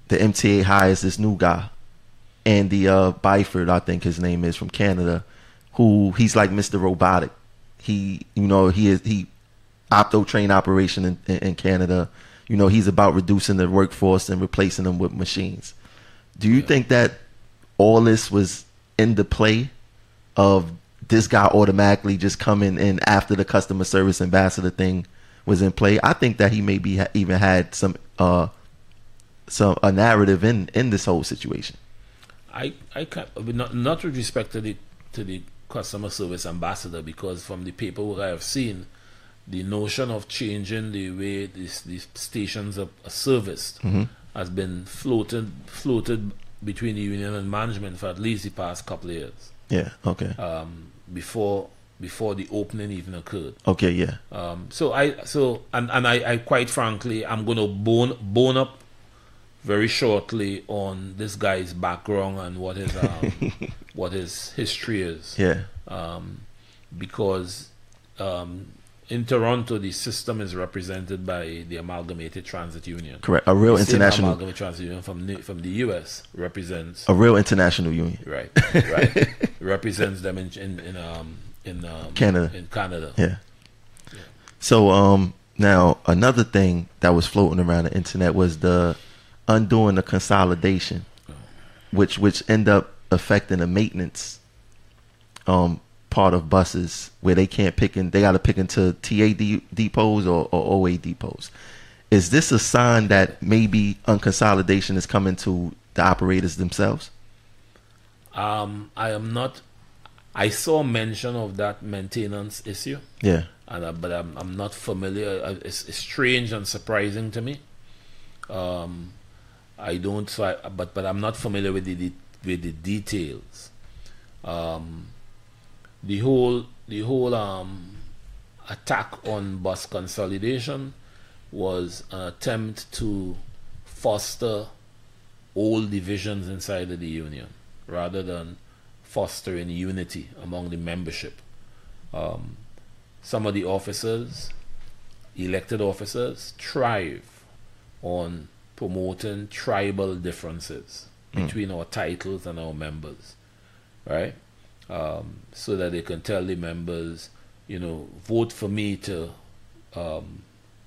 S1: the MTA hires this new guy, Andy uh, Byford, I think his name is from Canada, who he's like Mr. Robotic. He, you know, he is he opto train operation in, in, in Canada. You know, he's about reducing the workforce and replacing them with machines. Do you think that all this was in the play of this guy automatically just coming in after the customer service ambassador thing was in play? I think that he maybe ha- even had some uh some a narrative in in this whole situation.
S2: I I can't not not with respect to the to the customer service ambassador because from the paperwork I have seen, the notion of changing the way these these stations are, are serviced has been floated floated between the union and management for at least the past couple of years
S1: Yeah. Okay.
S2: um, before before the opening even occurred.
S1: Okay. Yeah.
S2: Um, so I so and and I, I quite frankly I'm going to bone bone up very shortly on this guy's background and what his um, what his history is.
S1: Yeah.
S2: Um, because um, in Toronto the system is represented by the Amalgamated Transit Union.
S1: Correct. A real international,
S2: Amalgamated Transit Union from the, from the U.S. represents
S1: a real international union.
S2: right right represents them in in, in um in um,
S1: Canada.
S2: in Canada.
S1: Yeah. So um now another thing that was floating around the internet was the undoing the consolidation, which which end up affecting the maintenance um part of buses where they can't pick and they got to pick into TA depots or, or OA depots. Is this a sign that maybe unconsolidation is coming to the operators themselves?
S2: Um, I am not. I saw mention of that maintenance issue,
S1: Yeah.
S2: and uh, but I'm I'm not familiar. Uh, It's, it's strange and surprising to me. Um, I don't. So I, but but I'm not familiar with the, de- with the details. Um, the whole the whole um attack on bus consolidation was an attempt to foster all divisions inside of the union rather than fostering unity among the membership. Um, some of the officers, elected officers, thrive on promoting tribal differences between our titles and our members, right? Um, so that they can tell the members, you know, vote for me to um,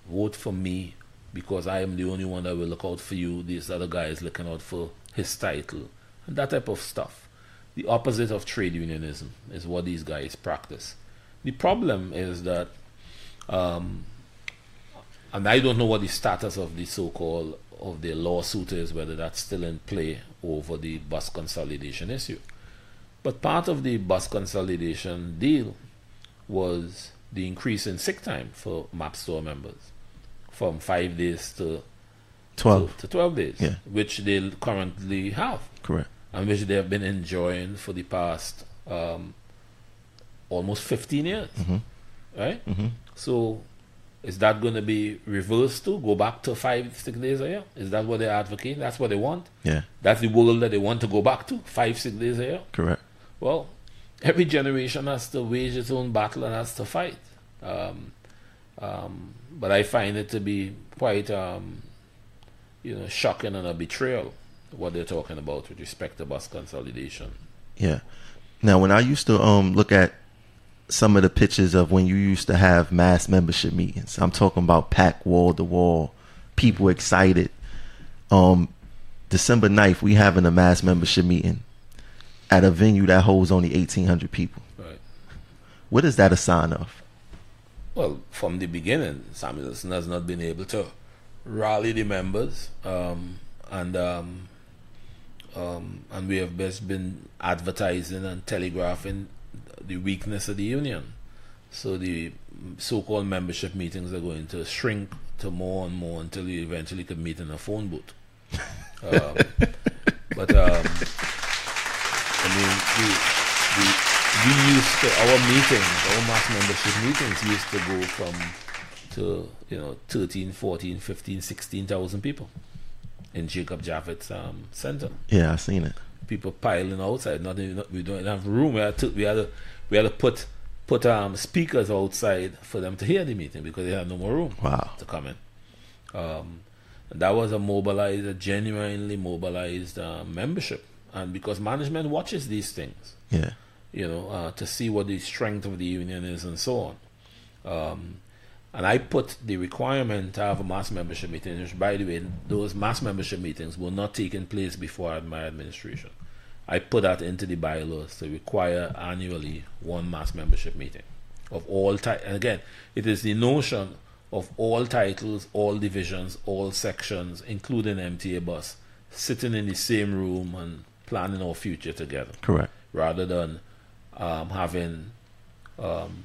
S2: vote for me because I am the only one that will look out for you. This other guy is looking out for his title and that type of stuff. The opposite of trade unionism is what these guys practice. The problem is that, um, and I don't know what the status of the so-called of the lawsuit is, whether that's still in play over the bus consolidation issue. But part of the bus consolidation deal was the increase in sick time for MaBSTOA members from five days to
S1: Twelve.
S2: to, to 12 days,
S1: Yeah.
S2: which they currently have
S1: Correct.
S2: and which they have been enjoying for the past um, almost 15 years. right? So, is that going to be reversed to go back to five, six days a year? Is that what they're advocating? That's what they want.
S1: Yeah,
S2: That's the world that they want to go back to, five, six days a year.
S1: correct.
S2: Well, every generation has to wage its own battle and has to fight. Um, um, but I find it to be quite, um, you know, shocking and a betrayal what they're talking about with respect to bus consolidation.
S1: Yeah. Now, when I used to um look at some of the pictures of when you used to have mass membership meetings, I'm talking about packed wall to wall, people excited. Um, December 9th, we having a mass membership meeting at a venue that holds only 1,800 people.
S2: Right.
S1: What is that a sign of?
S2: Well, from the beginning, Samuelsen has not been able to rally the members, um, and um, um, and we have best been advertising and telegraphing the weakness of the union. So the so-called membership meetings are going to shrink to more and more until you eventually could meet in a phone booth. um, but um, I mean, we, we, we used to, our meetings, our mass membership meetings used to go from to, you know, 13, 14, 15, 16,000 people in Jacob Javits um, Center.
S1: Yeah, I've seen it.
S2: People piling outside. Not even, we don't have room. We had to, we had to, we had to put, put um, speakers outside for them to hear the meeting because they had no more room
S1: Wow.
S2: to come in. Um, that was a mobilized, a genuinely mobilized uh, membership. And because management watches these things,
S1: Yeah.
S2: you know, uh, to see what the strength of the union is and so on. Um, and I put the requirement to have a mass membership meeting, which, by the way, those mass membership meetings were not taking place before my administration. I put that into the bylaws to require annually one mass membership meeting of all types. And again, it is the notion of all titles, all divisions, all sections, including MTA bus, sitting in the same room and planning our future together
S1: Correct.
S2: rather than um, having um,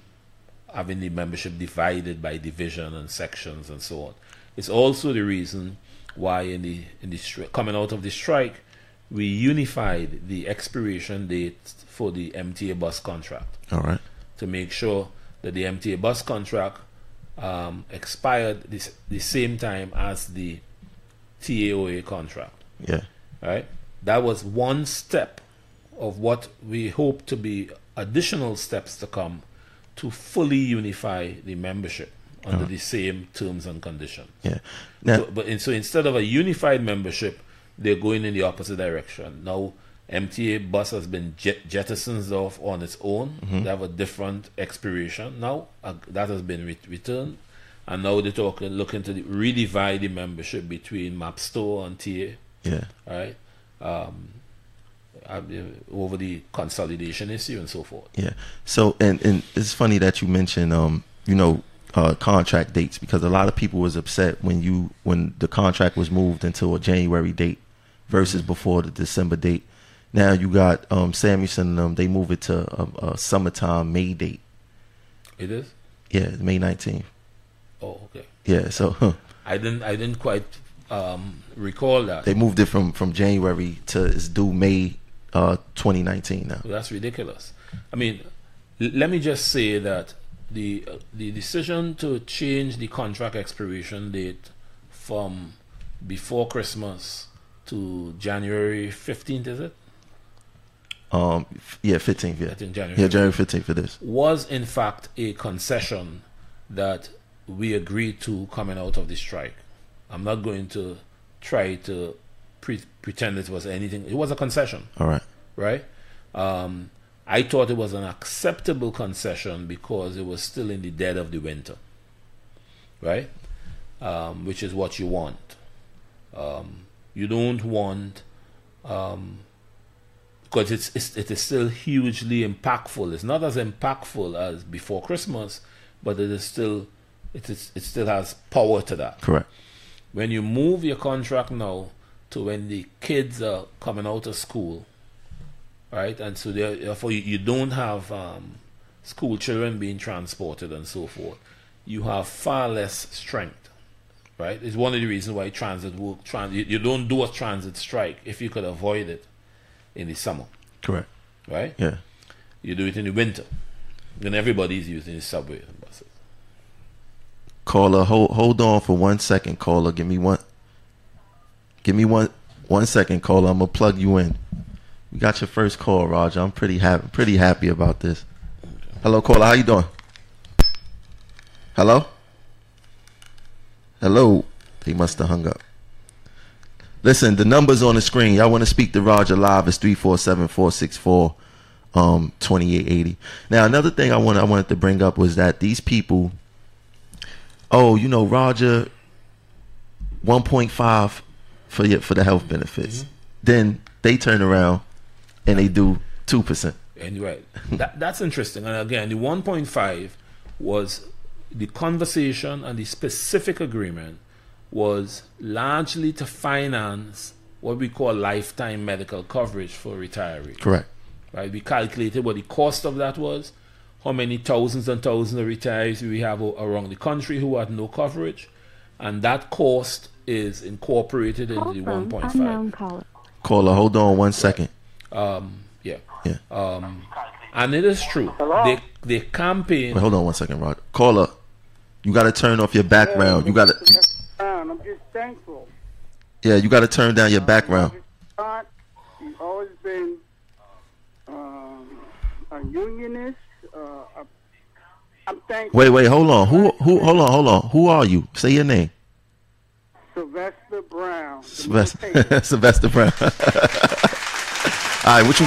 S2: having the membership divided by division and sections and so on. It's also the reason why in the in the coming out of the strike, we unified the expiration date for the MTA bus contract
S1: All right.
S2: to make sure that the MTA bus contract um, expired this, the same time as the TAOA contract
S1: Yeah.
S2: right? That was one step of what we hope to be additional steps to come to fully unify the membership under the same terms and conditions.
S1: Yeah. Now,
S2: So, but in, so instead of a unified membership, they're going in the opposite direction. Now, MTA bus has been jet- jettisoned off on its own. They have a different expiration now. Uh, that has been re- returned. And now they're talking, looking to the, redivide the membership between MaBSTOA and TA
S1: yeah.
S2: right? Um, uh, over the consolidation issue and so forth.
S1: Yeah. So and and it's funny that you mentioned um you know uh contract dates because a lot of people was upset when you when the contract was moved into a January date versus before the December date. Now you got um Samuelsen and them they move it to a, a summertime May date.
S2: It is.
S1: Yeah, May 19th.
S2: Oh, okay.
S1: Yeah, so huh,
S2: I didn't. I didn't quite um, recall that.
S1: they moved it from from January to it's due May uh 2019 now.
S2: That's ridiculous. I mean, let me just say that the uh, the decision to change the contract expiration date from before Christmas to January fifteenth, is it?
S1: Um yeah, 15th, yeah.
S2: January
S1: Yeah, January 15th for this.
S2: was in fact a concession that we agreed to coming out of the strike. I'm not going to try to pre- pretend it was anything. It was a concession,
S1: All right.
S2: right? Um, I thought it was an acceptable concession because it was still in the dead of the winter, right? Um, which is what you want. Um, you don't want um, because it's, it's it is still hugely impactful. It's not as impactful as before Christmas, but it is still it is it still has power to that.
S1: Correct.
S2: When you move your contract now to when the kids are coming out of school, right, and so therefore you, you don't have um, school children being transported and so forth, you have far less strength, right? It's one of the reasons why transit work. Trans, you, you don't do a transit strike if you could avoid it in the summer,
S1: Correct.
S2: right?
S1: Yeah.
S2: You do it in the winter. And everybody's using the subway.
S1: Caller, hold hold on for one second, caller. Give me one. Give me one one second, caller. I'm gonna plug you in. We got your first call, Roger. I'm pretty happy pretty happy about this. Hello, caller. How you doing? Hello. Hello. He must have hung up. Listen, the numbers on the screen. Y'all want to speak to Roger live? It's 347-464 um 2880. Now, another thing I want I wanted to bring up was that these people oh, you know, Roger 1.5 for your, for the health benefits. Mm-hmm. Then they turn around and they do 2%.
S2: And you're right. that, that's interesting. And again, the 1.5 was the conversation and the specific agreement was largely to finance what we call lifetime medical coverage for retirees.
S1: Correct.
S2: Right? We calculated what the cost of that was, how many thousands and thousands of retirees we have around the country who had no coverage, and that cost is incorporated into the
S3: from
S2: 1.5.
S3: unknown caller.
S1: Caller, hold on one second.
S2: Um, yeah.
S1: Yeah.
S2: Um, and it is true. They they campaign.
S1: Wait, hold on one second, Roger. Caller, you got to turn off your background. You got to
S4: I'm just thankful.
S1: Yeah, you got to turn down your background.
S4: God, You've always been um, a unionist. Uh, I'm thankful.
S1: Wait, wait, hold on. Who who hold on, hold on. Who are you? Say your name.
S4: Sylvester Brown.
S1: Sylvester. Sylvester Brown. All right, what you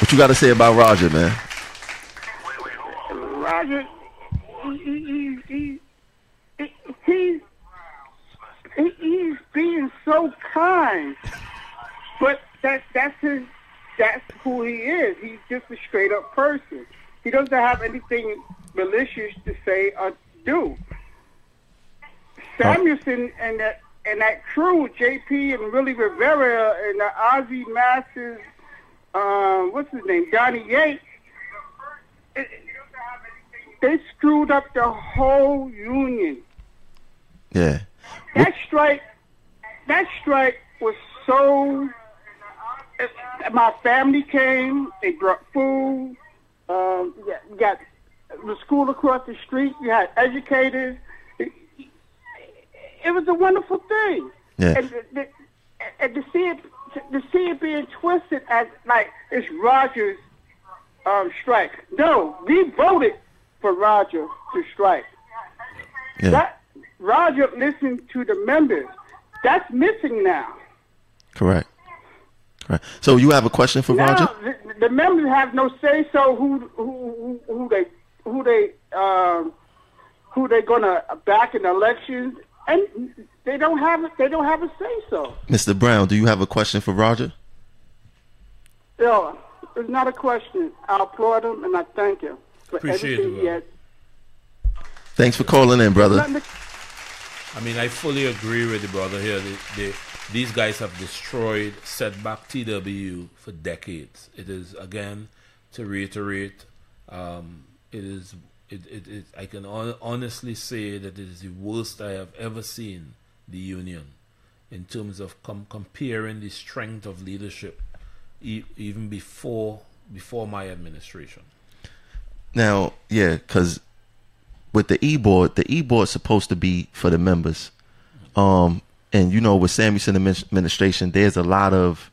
S1: what you got to say about Roger, man?
S4: Roger, he, he, he, he, he's, he, he's being so kind, but that that's his, that's who he is. He's just a straight up person. He doesn't have anything malicious to say or do. Samuelsen and that and that crew, JP and Willie Rivera and the Ozzy Masters, um, what's his name, Johnny Yates. it- they screwed up the whole union.
S1: Yeah.
S4: That strike, that strike was so. My family came. They brought food. Um, you got, you got the school across the street. You had educators. It, it was a wonderful thing.
S1: Yeah.
S4: And, the, the, and to see it, to see it being twisted as like it's Rogers' um, strike. No, we voted for Roger to strike.
S1: Yeah.
S4: That Roger listened to the members. That's missing now.
S1: Correct. Correct. So you have a question for
S4: Now
S1: Roger?
S4: the, the members have no say so who who who, who they who they um, who they gonna back in elections, and they don't have they don't have a say so.
S1: Mr. Brown, do you have a question for Roger?
S4: Yo, it's not a question. I applaud him and I thank him for
S2: Appreciate
S4: everything
S2: it,
S4: he has.
S1: Thanks for calling in, brother.
S2: I mean, I fully agree with the brother here. They, they, these guys have destroyed, set back TWU for decades. It is again to reiterate. Um, it is. It, it, it, I can hon- honestly say that it is the worst I have ever seen the union in terms of com- comparing the strength of leadership, e- even before before my administration.
S1: Now, yeah, because with the e board, the e board is supposed to be for the members. Um, and you know, with Samuelsen administration, there's a lot of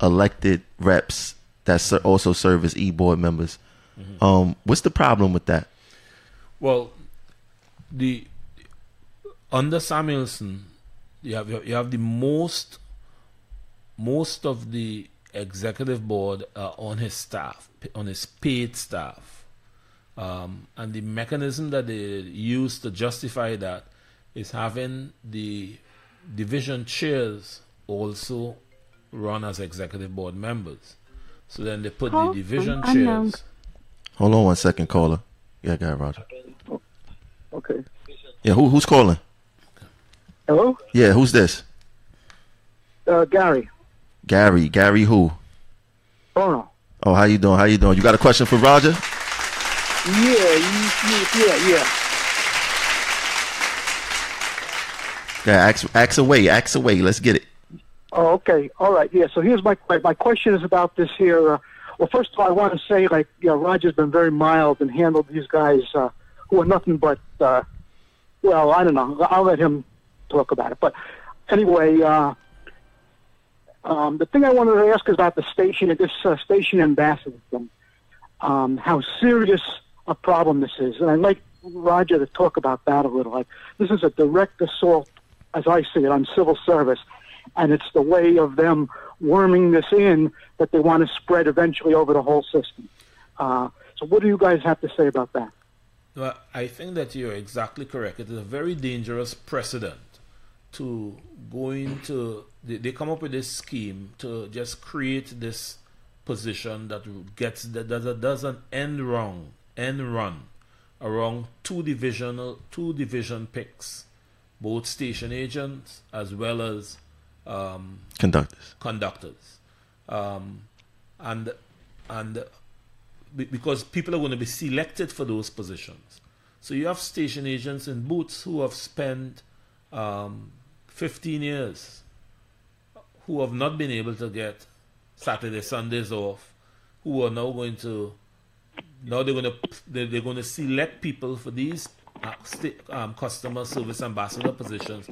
S1: elected reps that also serve as e board members. Um, what's the problem with that?
S2: Well, the under Samuelsen, you have you have the most most of the executive board uh, on his staff, on his paid staff, um, and the mechanism that they use to justify that is having the division chairs also run as executive board members. So then they put
S3: Call
S2: the division
S3: from unknown
S2: chairs.
S1: Hold on one second, caller. Yeah, got it, Roger.
S5: Okay.
S1: Yeah, who who's calling?
S5: Hello?
S1: Yeah, who's this?
S5: Uh, Gary.
S1: Gary. Gary who?
S5: Bono.
S1: Oh, how you doing? How you doing? You got a question for Roger?
S5: Yeah, you, yeah, yeah.
S1: Yeah, ask, ask away, ask away. Let's get it.
S5: Oh, okay. All right. Yeah. So here's my my question is about this here. Uh, Well, first of all, I want to say, like, know, Roger's been very mild and handled these guys uh, who are nothing but, uh, well, I don't know. I'll let him talk about it. But anyway, uh, um, the thing I wanted to ask is about the station, this uh, station ambassador um, how serious a problem this is. And I'd like Roger to talk about that a little. Like, this is a direct assault, as I see it, on civil service. And it's the way of them worming this in that they want to spread eventually over the whole system. Uh, so, what do you guys have to say about that?
S2: Well, I think that you're exactly correct. It is a very dangerous precedent to go into. They, they come up with this scheme to just create this position that gets that does an end wrong end run around two divisional two division picks, both station agents as well as um,
S1: Conductors.
S2: conductors, um, and and because people are going to be selected for those positions. So you have station agents in boots who have spent um, 15 years, who have not been able to get Saturday, Sundays off, who are now going to now they're going to they're, going to select people for these uh, um, customer service ambassador positions,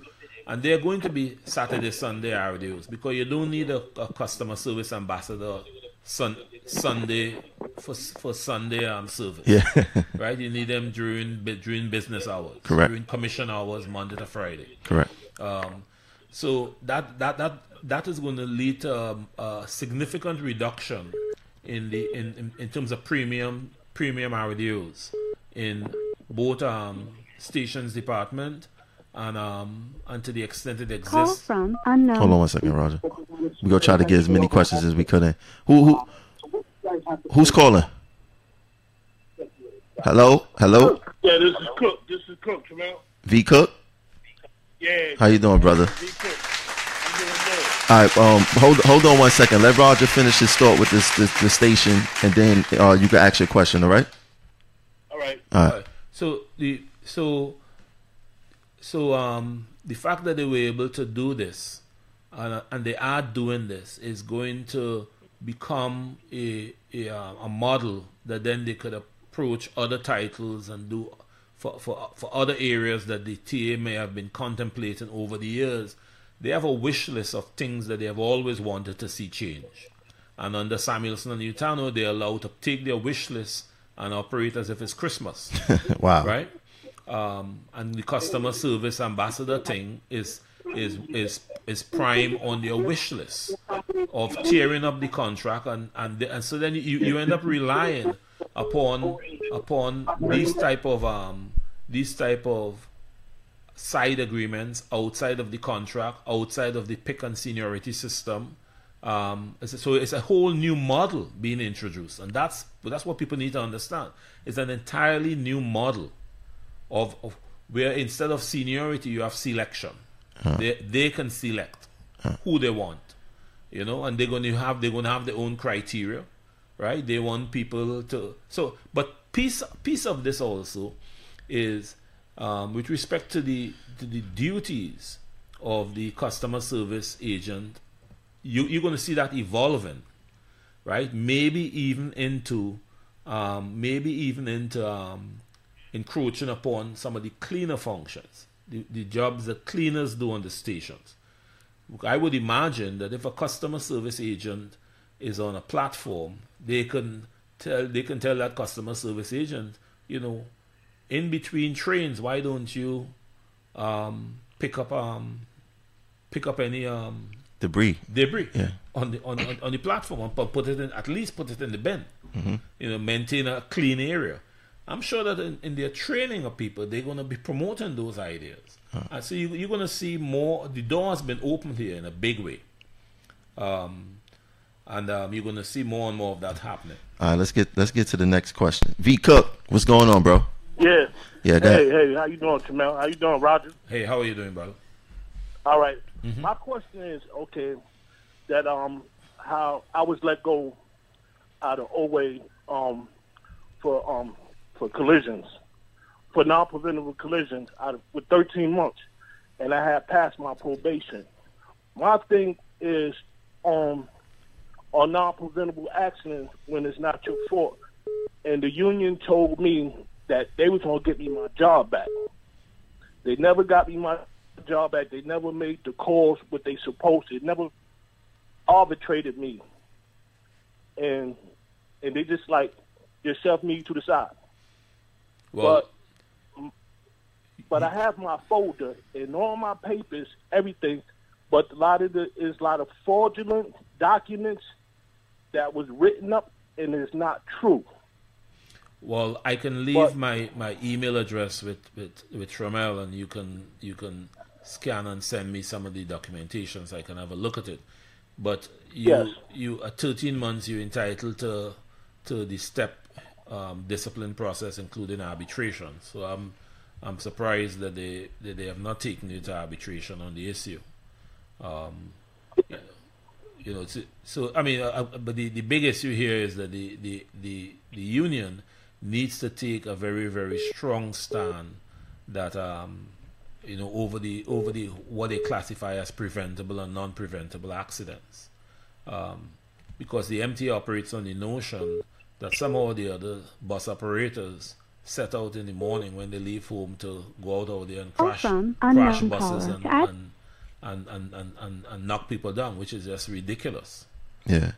S2: and they're going to be Saturday, Sunday RDOs because you don't need a, a customer service ambassador sun, Sunday for for Sunday um, service.
S1: Yeah.
S2: right. You need them during during business hours,
S1: Correct.
S2: during commission hours, Monday to Friday.
S1: Correct.
S2: Um, so that that that that is going to lead to um, a significant reduction in the in, in, in terms of premium premium radios in both um, stations department and um and to the extent it
S3: Call
S2: exists.
S3: from unknown.
S1: Hold on one second, Roger. We gonna try to get as many questions as we could in. Who who who's calling? Hello, hello,
S6: Yeah, this is Cook. This is Cook, Jamal.
S1: V Cook.
S6: Yeah,
S1: How you doing, brother?
S6: V Cook. I'm doing good.
S1: All right, um, hold hold on one second. Let Roger finish his thought with this, this the station, and then uh, you can ask your question. All right.
S6: All right.
S1: All right.
S2: Right. So the so so um the fact that they were able to do this and, and they are doing this is going to become a a, uh, a model that then they could approach other titles and do for, for for other areas that the TA may have been contemplating over the years. They have a wish list of things that they have always wanted to see change. And under Samuelsen and Utano, they're allowed to take their wish list and operate as if it's Christmas
S1: Wow.
S2: right? Um, and the customer service ambassador thing is is is is prime on their wish list of tearing up the contract, and and, the, and so then you, you end up relying upon upon these type of um these type of side agreements outside of the contract, outside of the pick and seniority system. Um, so it's a whole new model being introduced, and that's that's what people need to understand. It's an entirely new model of, of where instead of seniority you have selection. They they can select who they want, you know, and they're going to have they're going to have their own criteria, right? They want people to so, but piece piece of this also is um, with respect to the to the duties of the customer service agent. You you're going to see that evolving, right? Maybe even into um, maybe even into um, encroaching upon some of the cleaner functions, the, the jobs that cleaners do on the stations. I would imagine that if a customer service agent is on a platform, they can tell they can tell that customer service agent, you know, in between trains, why don't you um, pick up um, pick up any um,
S1: Debris.
S2: debris
S1: Yeah.
S2: on the on, on, on the platform and put, put it in at least put it in the bin. You know, maintain a clean area. I'm sure that in, in their training of people, they're going to be promoting those ideas. And so you, you're going to see more. The door has been opened here in a big way, um, and um, you're going to see more and more of that happening.
S1: All right. Let's get let's get to the next question. V Cook, what's going on, bro?
S6: Yeah.
S1: Yeah. Go
S6: Hey,
S1: ahead.
S6: hey, how you doing, Jamal? How you doing, Roger?
S2: Hey, how are you doing, brother?
S6: All right. My question is, okay, that um, how I was let go out of OWA um for um for collisions, for non-preventable collisions out of with 13 months, and I had passed my probation. My thing is, um, or non-preventable accidents when it's not your fault. And the union told me that they was gonna get me my job back. They never got me my job back. They never made the calls what they supposed to. They never arbitrated me. And and they just like just shoved me to the side.
S2: Well,
S6: but but I have my folder and all my papers, everything. But a lot of the is a lot of fraudulent documents that was written up and is not true.
S2: Well, I can leave my, my email address with, with, with Tramel and you can you can scan and send me some of the documentation so I can have a look at it. But you
S6: Yes.
S2: you at thirteen months you're entitled to to the step um, discipline process including arbitration. So I'm I'm surprised that they that they have not taken you to arbitration on the issue. Um, you know, so, so I mean, uh, uh, but the, the big issue here is that the, the, the, the union needs to take a very very strong stand that um, you know over the over the what they classify as preventable and non-preventable accidents, um, because the MTA operates on the notion that somehow or the other bus operators set out in the morning when they leave home to go out over there and crash,
S3: Awesome.
S2: crash buses and, and, and, and, and, and, and knock people down, which is just ridiculous.
S1: Yeah.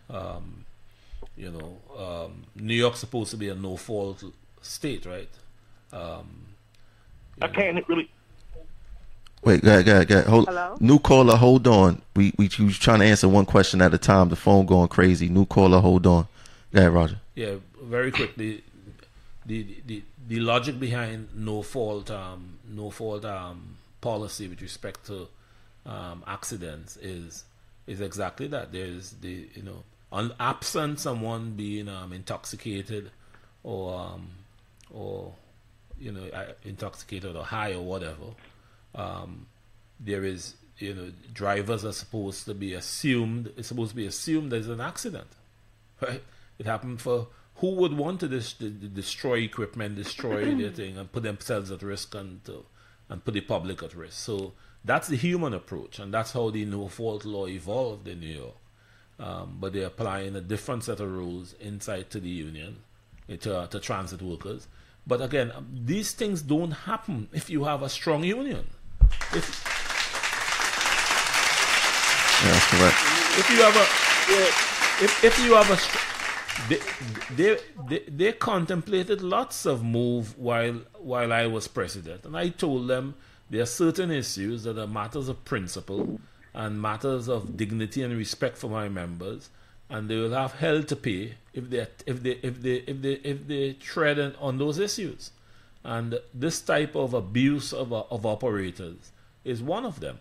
S2: You know, um, New York's supposed to be a no-fault state, right?
S6: I can't really.
S1: Wait, go ahead, go ahead, go ahead. Hold,
S4: Hello?
S1: New caller, hold on. We we you was trying to answer one question at a time. The phone going crazy. New caller, hold on. Go ahead, Roger.
S2: Yeah, very quickly, the the the logic behind no fault um no fault um policy with respect to um accidents is is exactly that. There's the you know un, absent someone being um intoxicated or um or you know uh, intoxicated or high or whatever. Um, there is you know drivers are supposed to be assumed it's supposed to be assumed there's an accident right? It happened for who would want to dis- de- de- destroy equipment, destroy their thing, and put themselves at risk and to, and put the public at risk. So that's the human approach, and that's how the no fault law evolved in New York. Um, but they're applying a different set of rules inside to the union, eh, to, to transit workers. But again, um, these things don't happen if you have a strong union. If
S1: Yeah, that's correct.
S2: if you have a if, if you have a they, they they they contemplated lots of move while while I was president, and I told them there are certain issues that are matters of principle and matters of dignity and respect for my members, and they will have hell to pay if they if they if they if they if they tread on- those issues, and this type of abuse of of operators is one of them.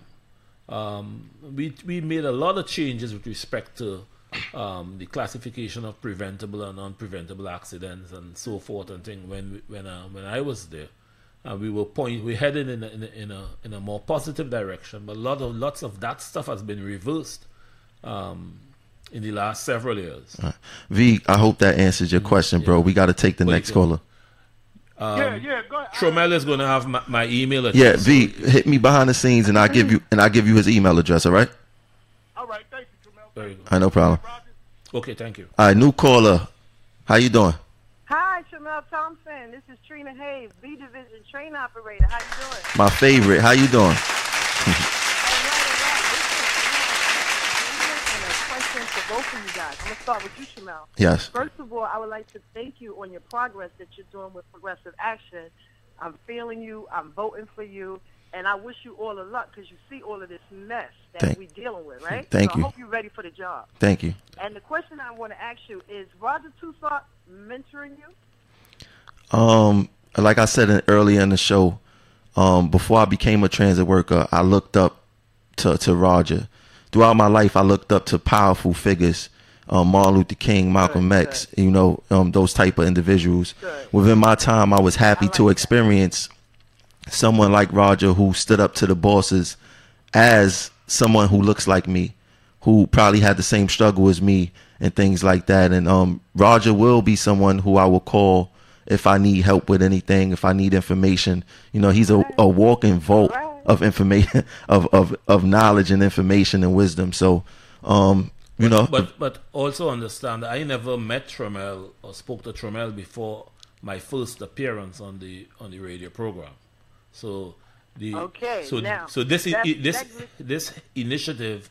S2: Um, we we made a lot of changes with respect to um, the classification of preventable and non-preventable accidents and so forth and thing when when uh, when I was there, and we were point we headed in a, in a in a in a more positive direction. But a lot of lots of that stuff has been reversed um, in the last several years.
S1: V, I hope that answers your question, bro. We got to take the
S2: Wait,
S1: next
S2: uh,
S1: caller.
S6: yeah, yeah. Go ahead.
S2: Tromel is going to have my, my email address.
S1: Yeah,
S2: address.
S1: V, hit me behind the scenes, and I give you and I give you his email address. All right.
S6: All right, thank you, Jamel.
S2: Very good.
S1: All right, no problem.
S2: Okay, thank you.
S1: All right, new caller. How you doing?
S7: Hi, Shamel Thompson. This is Trina Hayes, B Division Train Operator. How you doing?
S1: My favorite. How you doing?
S7: All right, all right. Listen, and a question for both of you guys. I'm gonna start with you, Shamel.
S1: Yes.
S7: First of all, I would like to thank you on your progress that you're doing with Progressive Action. I'm feeling you. I'm voting for you. And I wish you all the luck because you see all of this mess that
S1: Thank-
S7: we're dealing with, right?
S1: Thank
S7: so
S1: you.
S7: I hope you're ready for the job.
S1: Thank you.
S7: And the question I want to ask you is Roger Toussaint mentoring you?
S1: Um, like I said in, earlier in the show, um, before I became a transit worker, I looked up to, to Roger. Throughout my life, I looked up to powerful figures, um, Martin Luther King, Malcolm
S7: Good,
S1: X, you know, um, those type of individuals.
S7: Good.
S1: Within my time, I was happy
S7: I like
S1: to
S7: that.
S1: experience someone like Roger who stood up to the bosses as someone who looks like me, who probably had the same struggle as me and things like that. And um, Roger will be someone who I will call if I need help with anything, if I need information. You know, he's a, a walking vault of information, of, of, of knowledge and information and wisdom. So um, You know,
S2: But but also understand that I never met Tremel or spoke to Tremel before my first appearance on the on the radio program. So the
S7: Okay,
S2: so
S7: now,
S2: so this i-
S7: that-
S2: this
S7: that-
S2: this initiative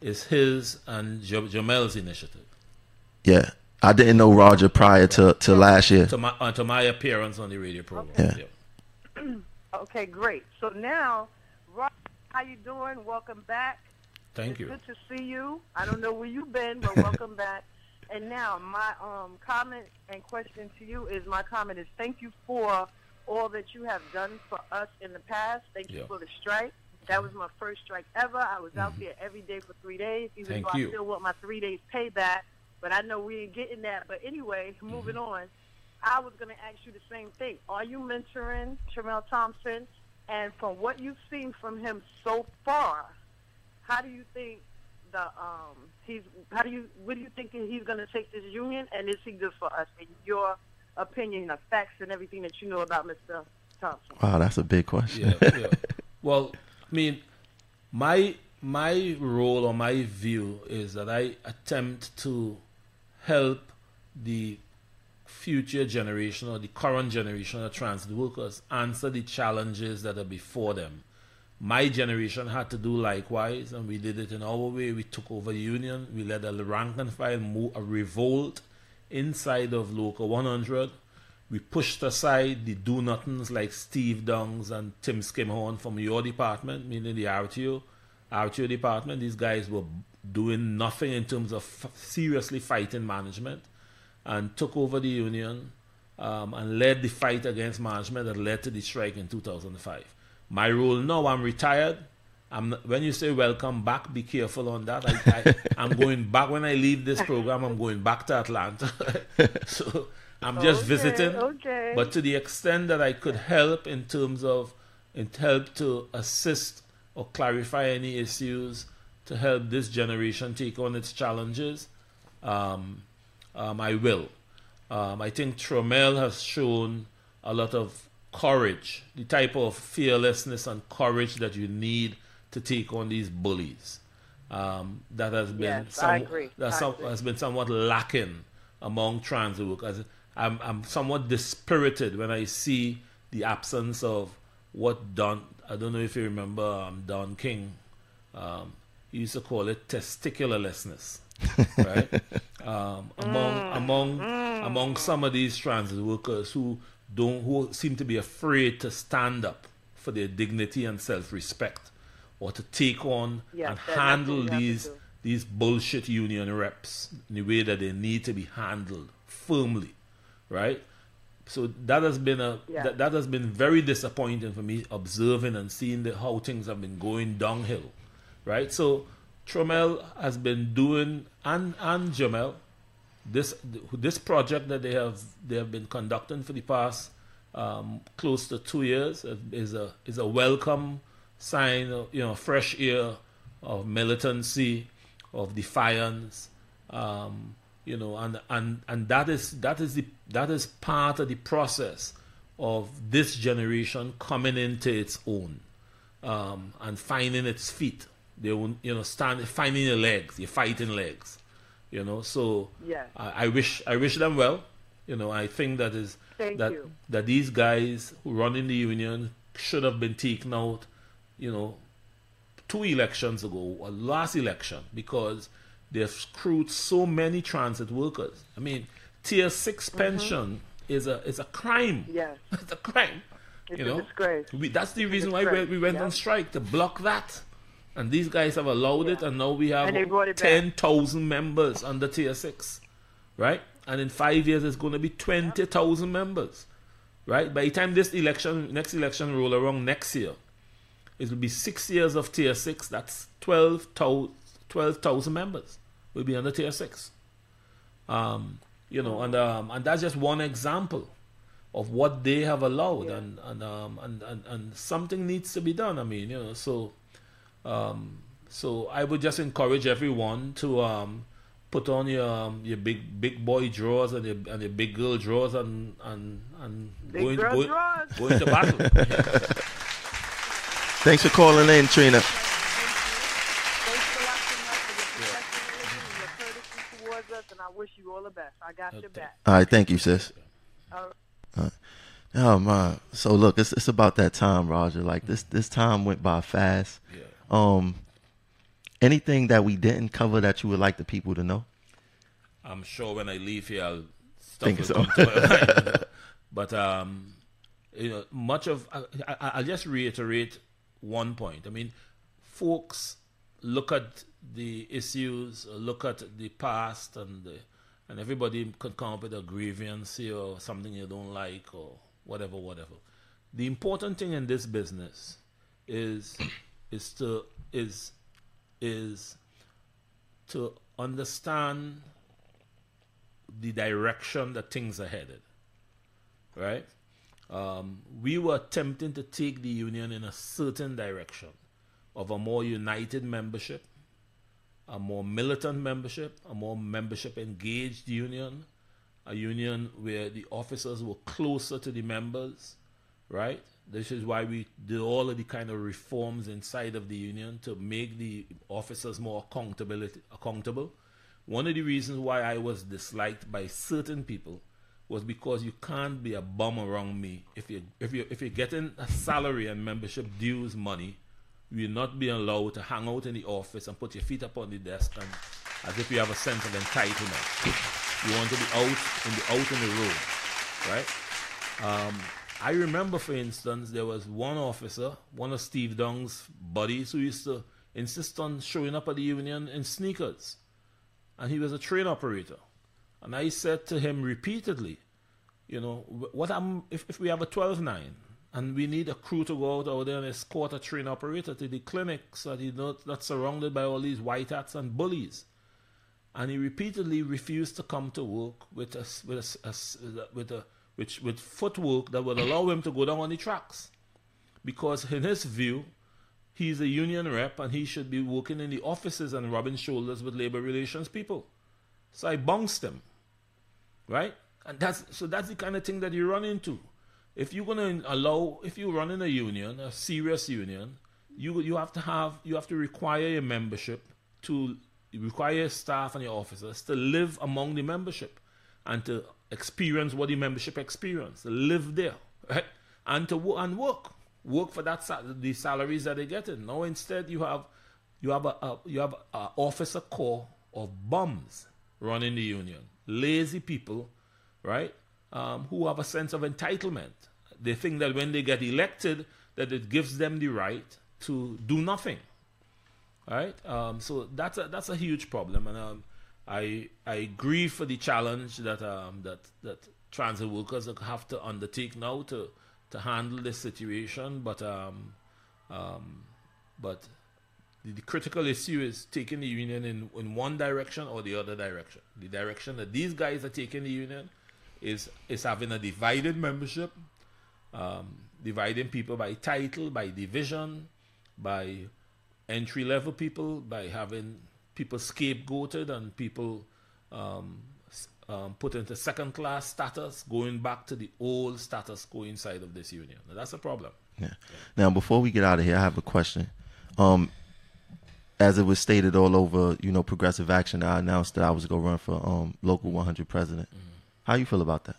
S2: is his and Ja- Jamel's initiative.
S1: yeah. I didn't know Roger prior to, to last year.
S2: To my uh, to my appearance on the radio program.
S1: Yeah.
S7: Okay, great. So now, Roger, how you doing? Welcome back.
S2: Thank
S7: it's
S2: you.
S7: Good to see you. I don't know where you've been, but welcome back. And now, my um, comment and question to you is: my comment is thank you for all that you have done for us in the past. Thank you for the strike. That was my first strike ever. I was out there every day for three days, even
S2: Mm-hmm. Thank
S7: though
S2: you.
S7: I still want my three days payback. But I know we ain't getting that. But anyway,
S2: Mm-hmm.
S7: moving on. I was going to ask you the same thing. Are you mentoring Tremel Thompson? And from what you've seen from him so far, how do you think the um he's how do you what do you think he's going to take this union and is he good for us in your opinion the facts and everything that you know about Mr. Thompson
S1: Wow, that's a big question.
S2: yeah, yeah. Well, I mean, my my role or my view is that I attempt to help the future generation or the current generation of transit workers answer the challenges that are before them. My generation had to do likewise, and we did it in our way. We took over union. We led a rank and file a revolt inside of Local 100. We pushed aside the do nothings like Steve Dungs and Tim Skimhorn from your department, meaning the RTO, RTO department. These guys were doing nothing in terms of f- seriously fighting management and took over the union um, and led the fight against management that led to the strike in 2005. My role now, I'm retired. I'm not, when you say welcome back, be careful on that. I, I, I'm going back when I leave this program. I'm going back to Atlanta, so I'm just
S7: Okay,
S2: visiting.
S7: okay.
S2: But to the extent that I could help in terms of, in help to assist or clarify any issues to help this generation take on its challenges, um, um, I will. Um, I think Tromel has shown a lot of courage, the type of fearlessness and courage that you need to take on these bullies. Um, that has been
S7: Yes, agree.
S2: that some, has been somewhat lacking among trans workers. I'm, I'm somewhat dispirited when I see the absence of what Don. I don't know if you remember um, Don King. Um, he used to call it testicularlessness, right? um, among
S7: Mm.
S2: among among some of these transit workers who don't who seem to be afraid to stand up for their dignity and self-respect, or to take on
S7: Yes,
S2: and handle
S7: what we have to
S2: these these bullshit union reps in the way that they need to be handled firmly, right? So that has been a
S7: Yeah.
S2: that, that has been very disappointing for me observing and seeing the, how things have been going downhill, right? So Tromel has been doing and and Jamel this this project that they have they have been conducting for the past um, close to two years is a is a welcome sign of you know fresh air of militancy of defiance um, you know and and and that is that is the that is part of the process of this generation coming into its own um, and finding its feet they won't you know stand finding your legs your fighting legs you know so
S7: Yes.
S2: I, I wish I wish them well. You know, I think that is
S7: Thank
S2: that
S7: you.
S2: that these guys who run in the union should have been taken out, you know, two elections ago, or last election, because they've screwed so many transit workers. I mean, tier 6 pension is a is a crime.
S7: Mm-hmm. Yes.
S2: it's a crime.
S7: It's
S2: you
S7: a
S2: know,
S7: disgrace.
S2: We, that's the reason why we, we went
S7: yeah.
S2: on strike to block that. And these guys have allowed it, and now we have
S7: And they brought it back.
S2: 10,000 members under tier 6, right? And in five years, it's going to be 20,000 members, right? By the time this election, next election roll around next year, it will be six years of tier 6. That's 12,000 12,000 members will be under tier 6. Um, you know, and um, and that's just one example of what they have allowed, and and, um, and and and something needs to be done. I mean, you know, so um, so I would just encourage everyone to um, put on your um, your big big boy drawers and your and your big girl drawers and and and
S7: Big
S2: go, in,
S7: girl
S2: go,
S7: drawers.
S2: go into battle.
S1: Thanks for calling in, Trina.
S7: Thanks for watching us for your professionalism and your and I wish you all the best. I got your back.
S1: All right, thank you, sis.
S7: All right.
S1: Oh man. So look, it's it's about that time, Roger. Like this this time went by fast.
S2: Yeah.
S1: Um anything that we didn't cover that you would like the people to know?
S2: I'm sure when I leave here, I'll stuff
S1: Think
S2: will
S1: so.
S2: to. But um, you know, much of I, I, I'll just reiterate one point. I mean, folks look at the issues, look at the past, and the, and everybody could come up with a grievance or something you don't like or whatever, whatever. The important thing in this business is is to is is to understand the direction that things are headed. Right? Um, we were attempting to take the union in a certain direction of a more united membership, a more militant membership, a more membership engaged union, a union where the officers were closer to the members, right? This is why we did all of the kind of reforms inside of the union to make the officers more accountability accountable. One of the reasons why I was disliked by certain people was because you can't be a bum around me. If you if you if you're getting a salary and membership dues money, you're not being allowed to hang out in the office and put your feet up on the desk and as if you have a sense of entitlement. You want to be out in the out in the road, right? Um, I remember, for instance, there was one officer, one of Steve Dong's buddies, who used to insist on showing up at the union in sneakers, and he was a train operator. And I said to him repeatedly, you know, wh- what am if, if we have a 12-9 and we need a crew to go out, out there and escort a train operator to the clinic so that he's not, not surrounded by all these white hats and bullies and he repeatedly refused to come to work with a, with a, a with a which with footwork that would allow him to go down on the tracks, because in his view, he's a union rep and he should be working in the offices and rubbing shoulders with labor relations people. So I bounced him, right? And that's so that's the kind of thing that you run into. If you're gonna allow, if you run in a union, a serious union, you you have to have you have to require your membership to require your staff and your officers to live among the membership and to experience what the membership experience, live there, right? And to and work, work for that the salaries that they're getting. Now instead you have you have a, a you have a officer corps of bums running the union, lazy people, right? Um, who have a sense of entitlement. They think that when they get elected, that it gives them the right to do nothing right? Um, so that's a that's a huge problem, and um, I I grieve for the challenge that um, that that transit workers have to undertake now to to handle this situation. But um, um, but the, the critical issue is taking the union in in one direction or the other direction. The direction that these guys are taking the union is is having a divided membership, um, dividing people by title, by division, by entry level people by having people scapegoated and people um, um, put into second class status, going back to the old status quo inside of this union. Now, that's a problem.
S1: Yeah. Now, before we get out of here, I have a question. Um, as it was stated all over, you know, Progressive Action, I announced that I was going to run for um, local 100 president. How you feel about that?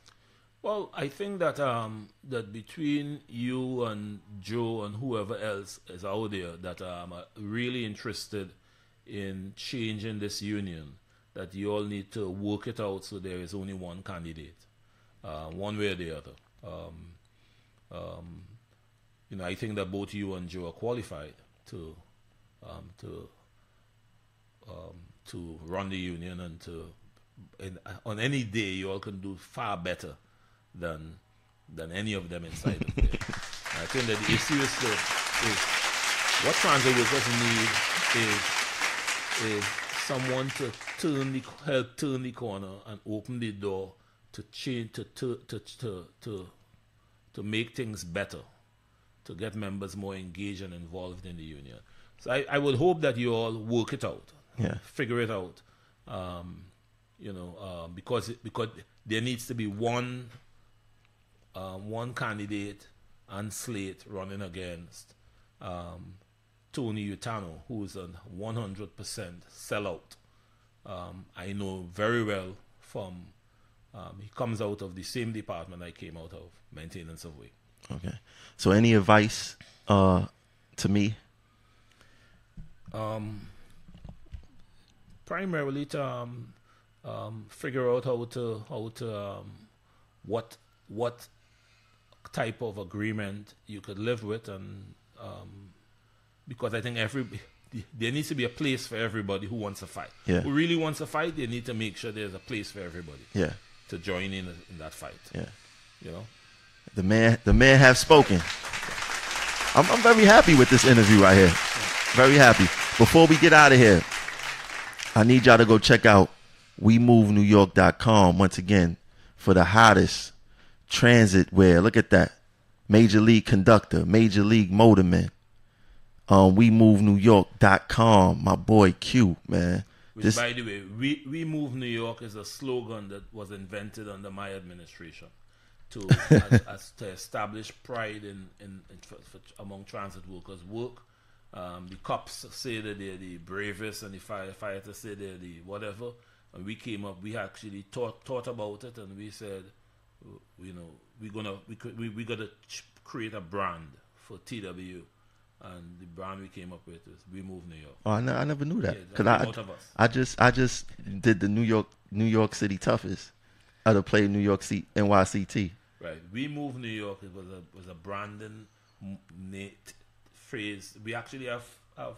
S2: Well, I think that um, that between you and Joe and whoever else is out there that um, are really interested in changing this union, that you all need to work it out so there is only one candidate, uh, one way or the other. Um, um, you know, I think that both you and Joe are qualified to um, to um, to run the union and to in, on any day you all can do far better than than any of them inside of there. I think that the issue is, to, is what transit workers need is is someone to turn the help turn the corner and open the door to change to to to to to, to make things better to get members more engaged and involved in the union. So I, I would hope that you all work it out,
S1: Yeah.
S2: figure it out, um, you know, um, because because there needs to be one um, one candidate and slate running against um, Tony Utano, who's a 100% sellout um, I know very well from. Um, he comes out of the same department I came out of, maintenance of way.
S1: Okay. So any advice uh, to me?
S2: Um, primarily to um, um, figure out how to how to um, what what type of agreement you could live with, and um, because I think every there needs to be a place for everybody who wants to fight.
S1: Yeah.
S2: Who really wants to fight, they need to make sure there's a place for everybody
S1: Yeah.
S2: to join in in that fight.
S1: Yeah.
S2: You know.
S1: The man, the man have spoken. I'm, I'm very happy with this interview right here. Very happy. Before we get out of here, I need y'all to go check out WeMoveNewYork.com once again for the hottest transit wear. Look at that. Major League Conductor, Major League Motorman. Um, WeMoveNewYork.com. My boy Q, man.
S2: Which,
S1: This,
S2: by the way, we, we Move New York is a slogan that was invented under my administration to as, as to establish pride in, in, in for, for, among transit workers. Work. Um, the cops say that they're the bravest, and the firefighters say they're the whatever. And we came up, we actually thought thought about it, and we said, you know, we're gonna we could we we gotta ch- create a brand for TW, and the brand we came up with is We Move New York.
S1: oh, I, never knew that
S2: Yeah,
S1: because
S2: came
S1: I,
S2: out of us.
S1: I just I just did the New York New York City toughest. I had to play New York C, NYCT.
S2: Right. We move New York. It was a was a Brandon m- Nate phrase. We actually have have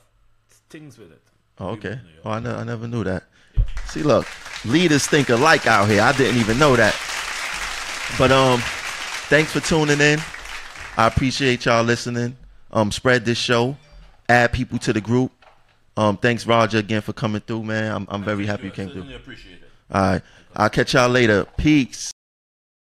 S2: things with it.
S1: Oh, okay.
S2: Move New York.
S1: Oh, I, ne- I never knew that.
S2: Yeah.
S1: See, look, leaders think alike out here. I didn't even know that. But um, thanks for tuning in. I appreciate y'all listening. Um, spread this show, add people to the group. Um, thanks Roger again for coming through, man. I'm I'm very happy you came through.
S2: certainly appreciate it.
S1: All right, I'll catch y'all later. Peace.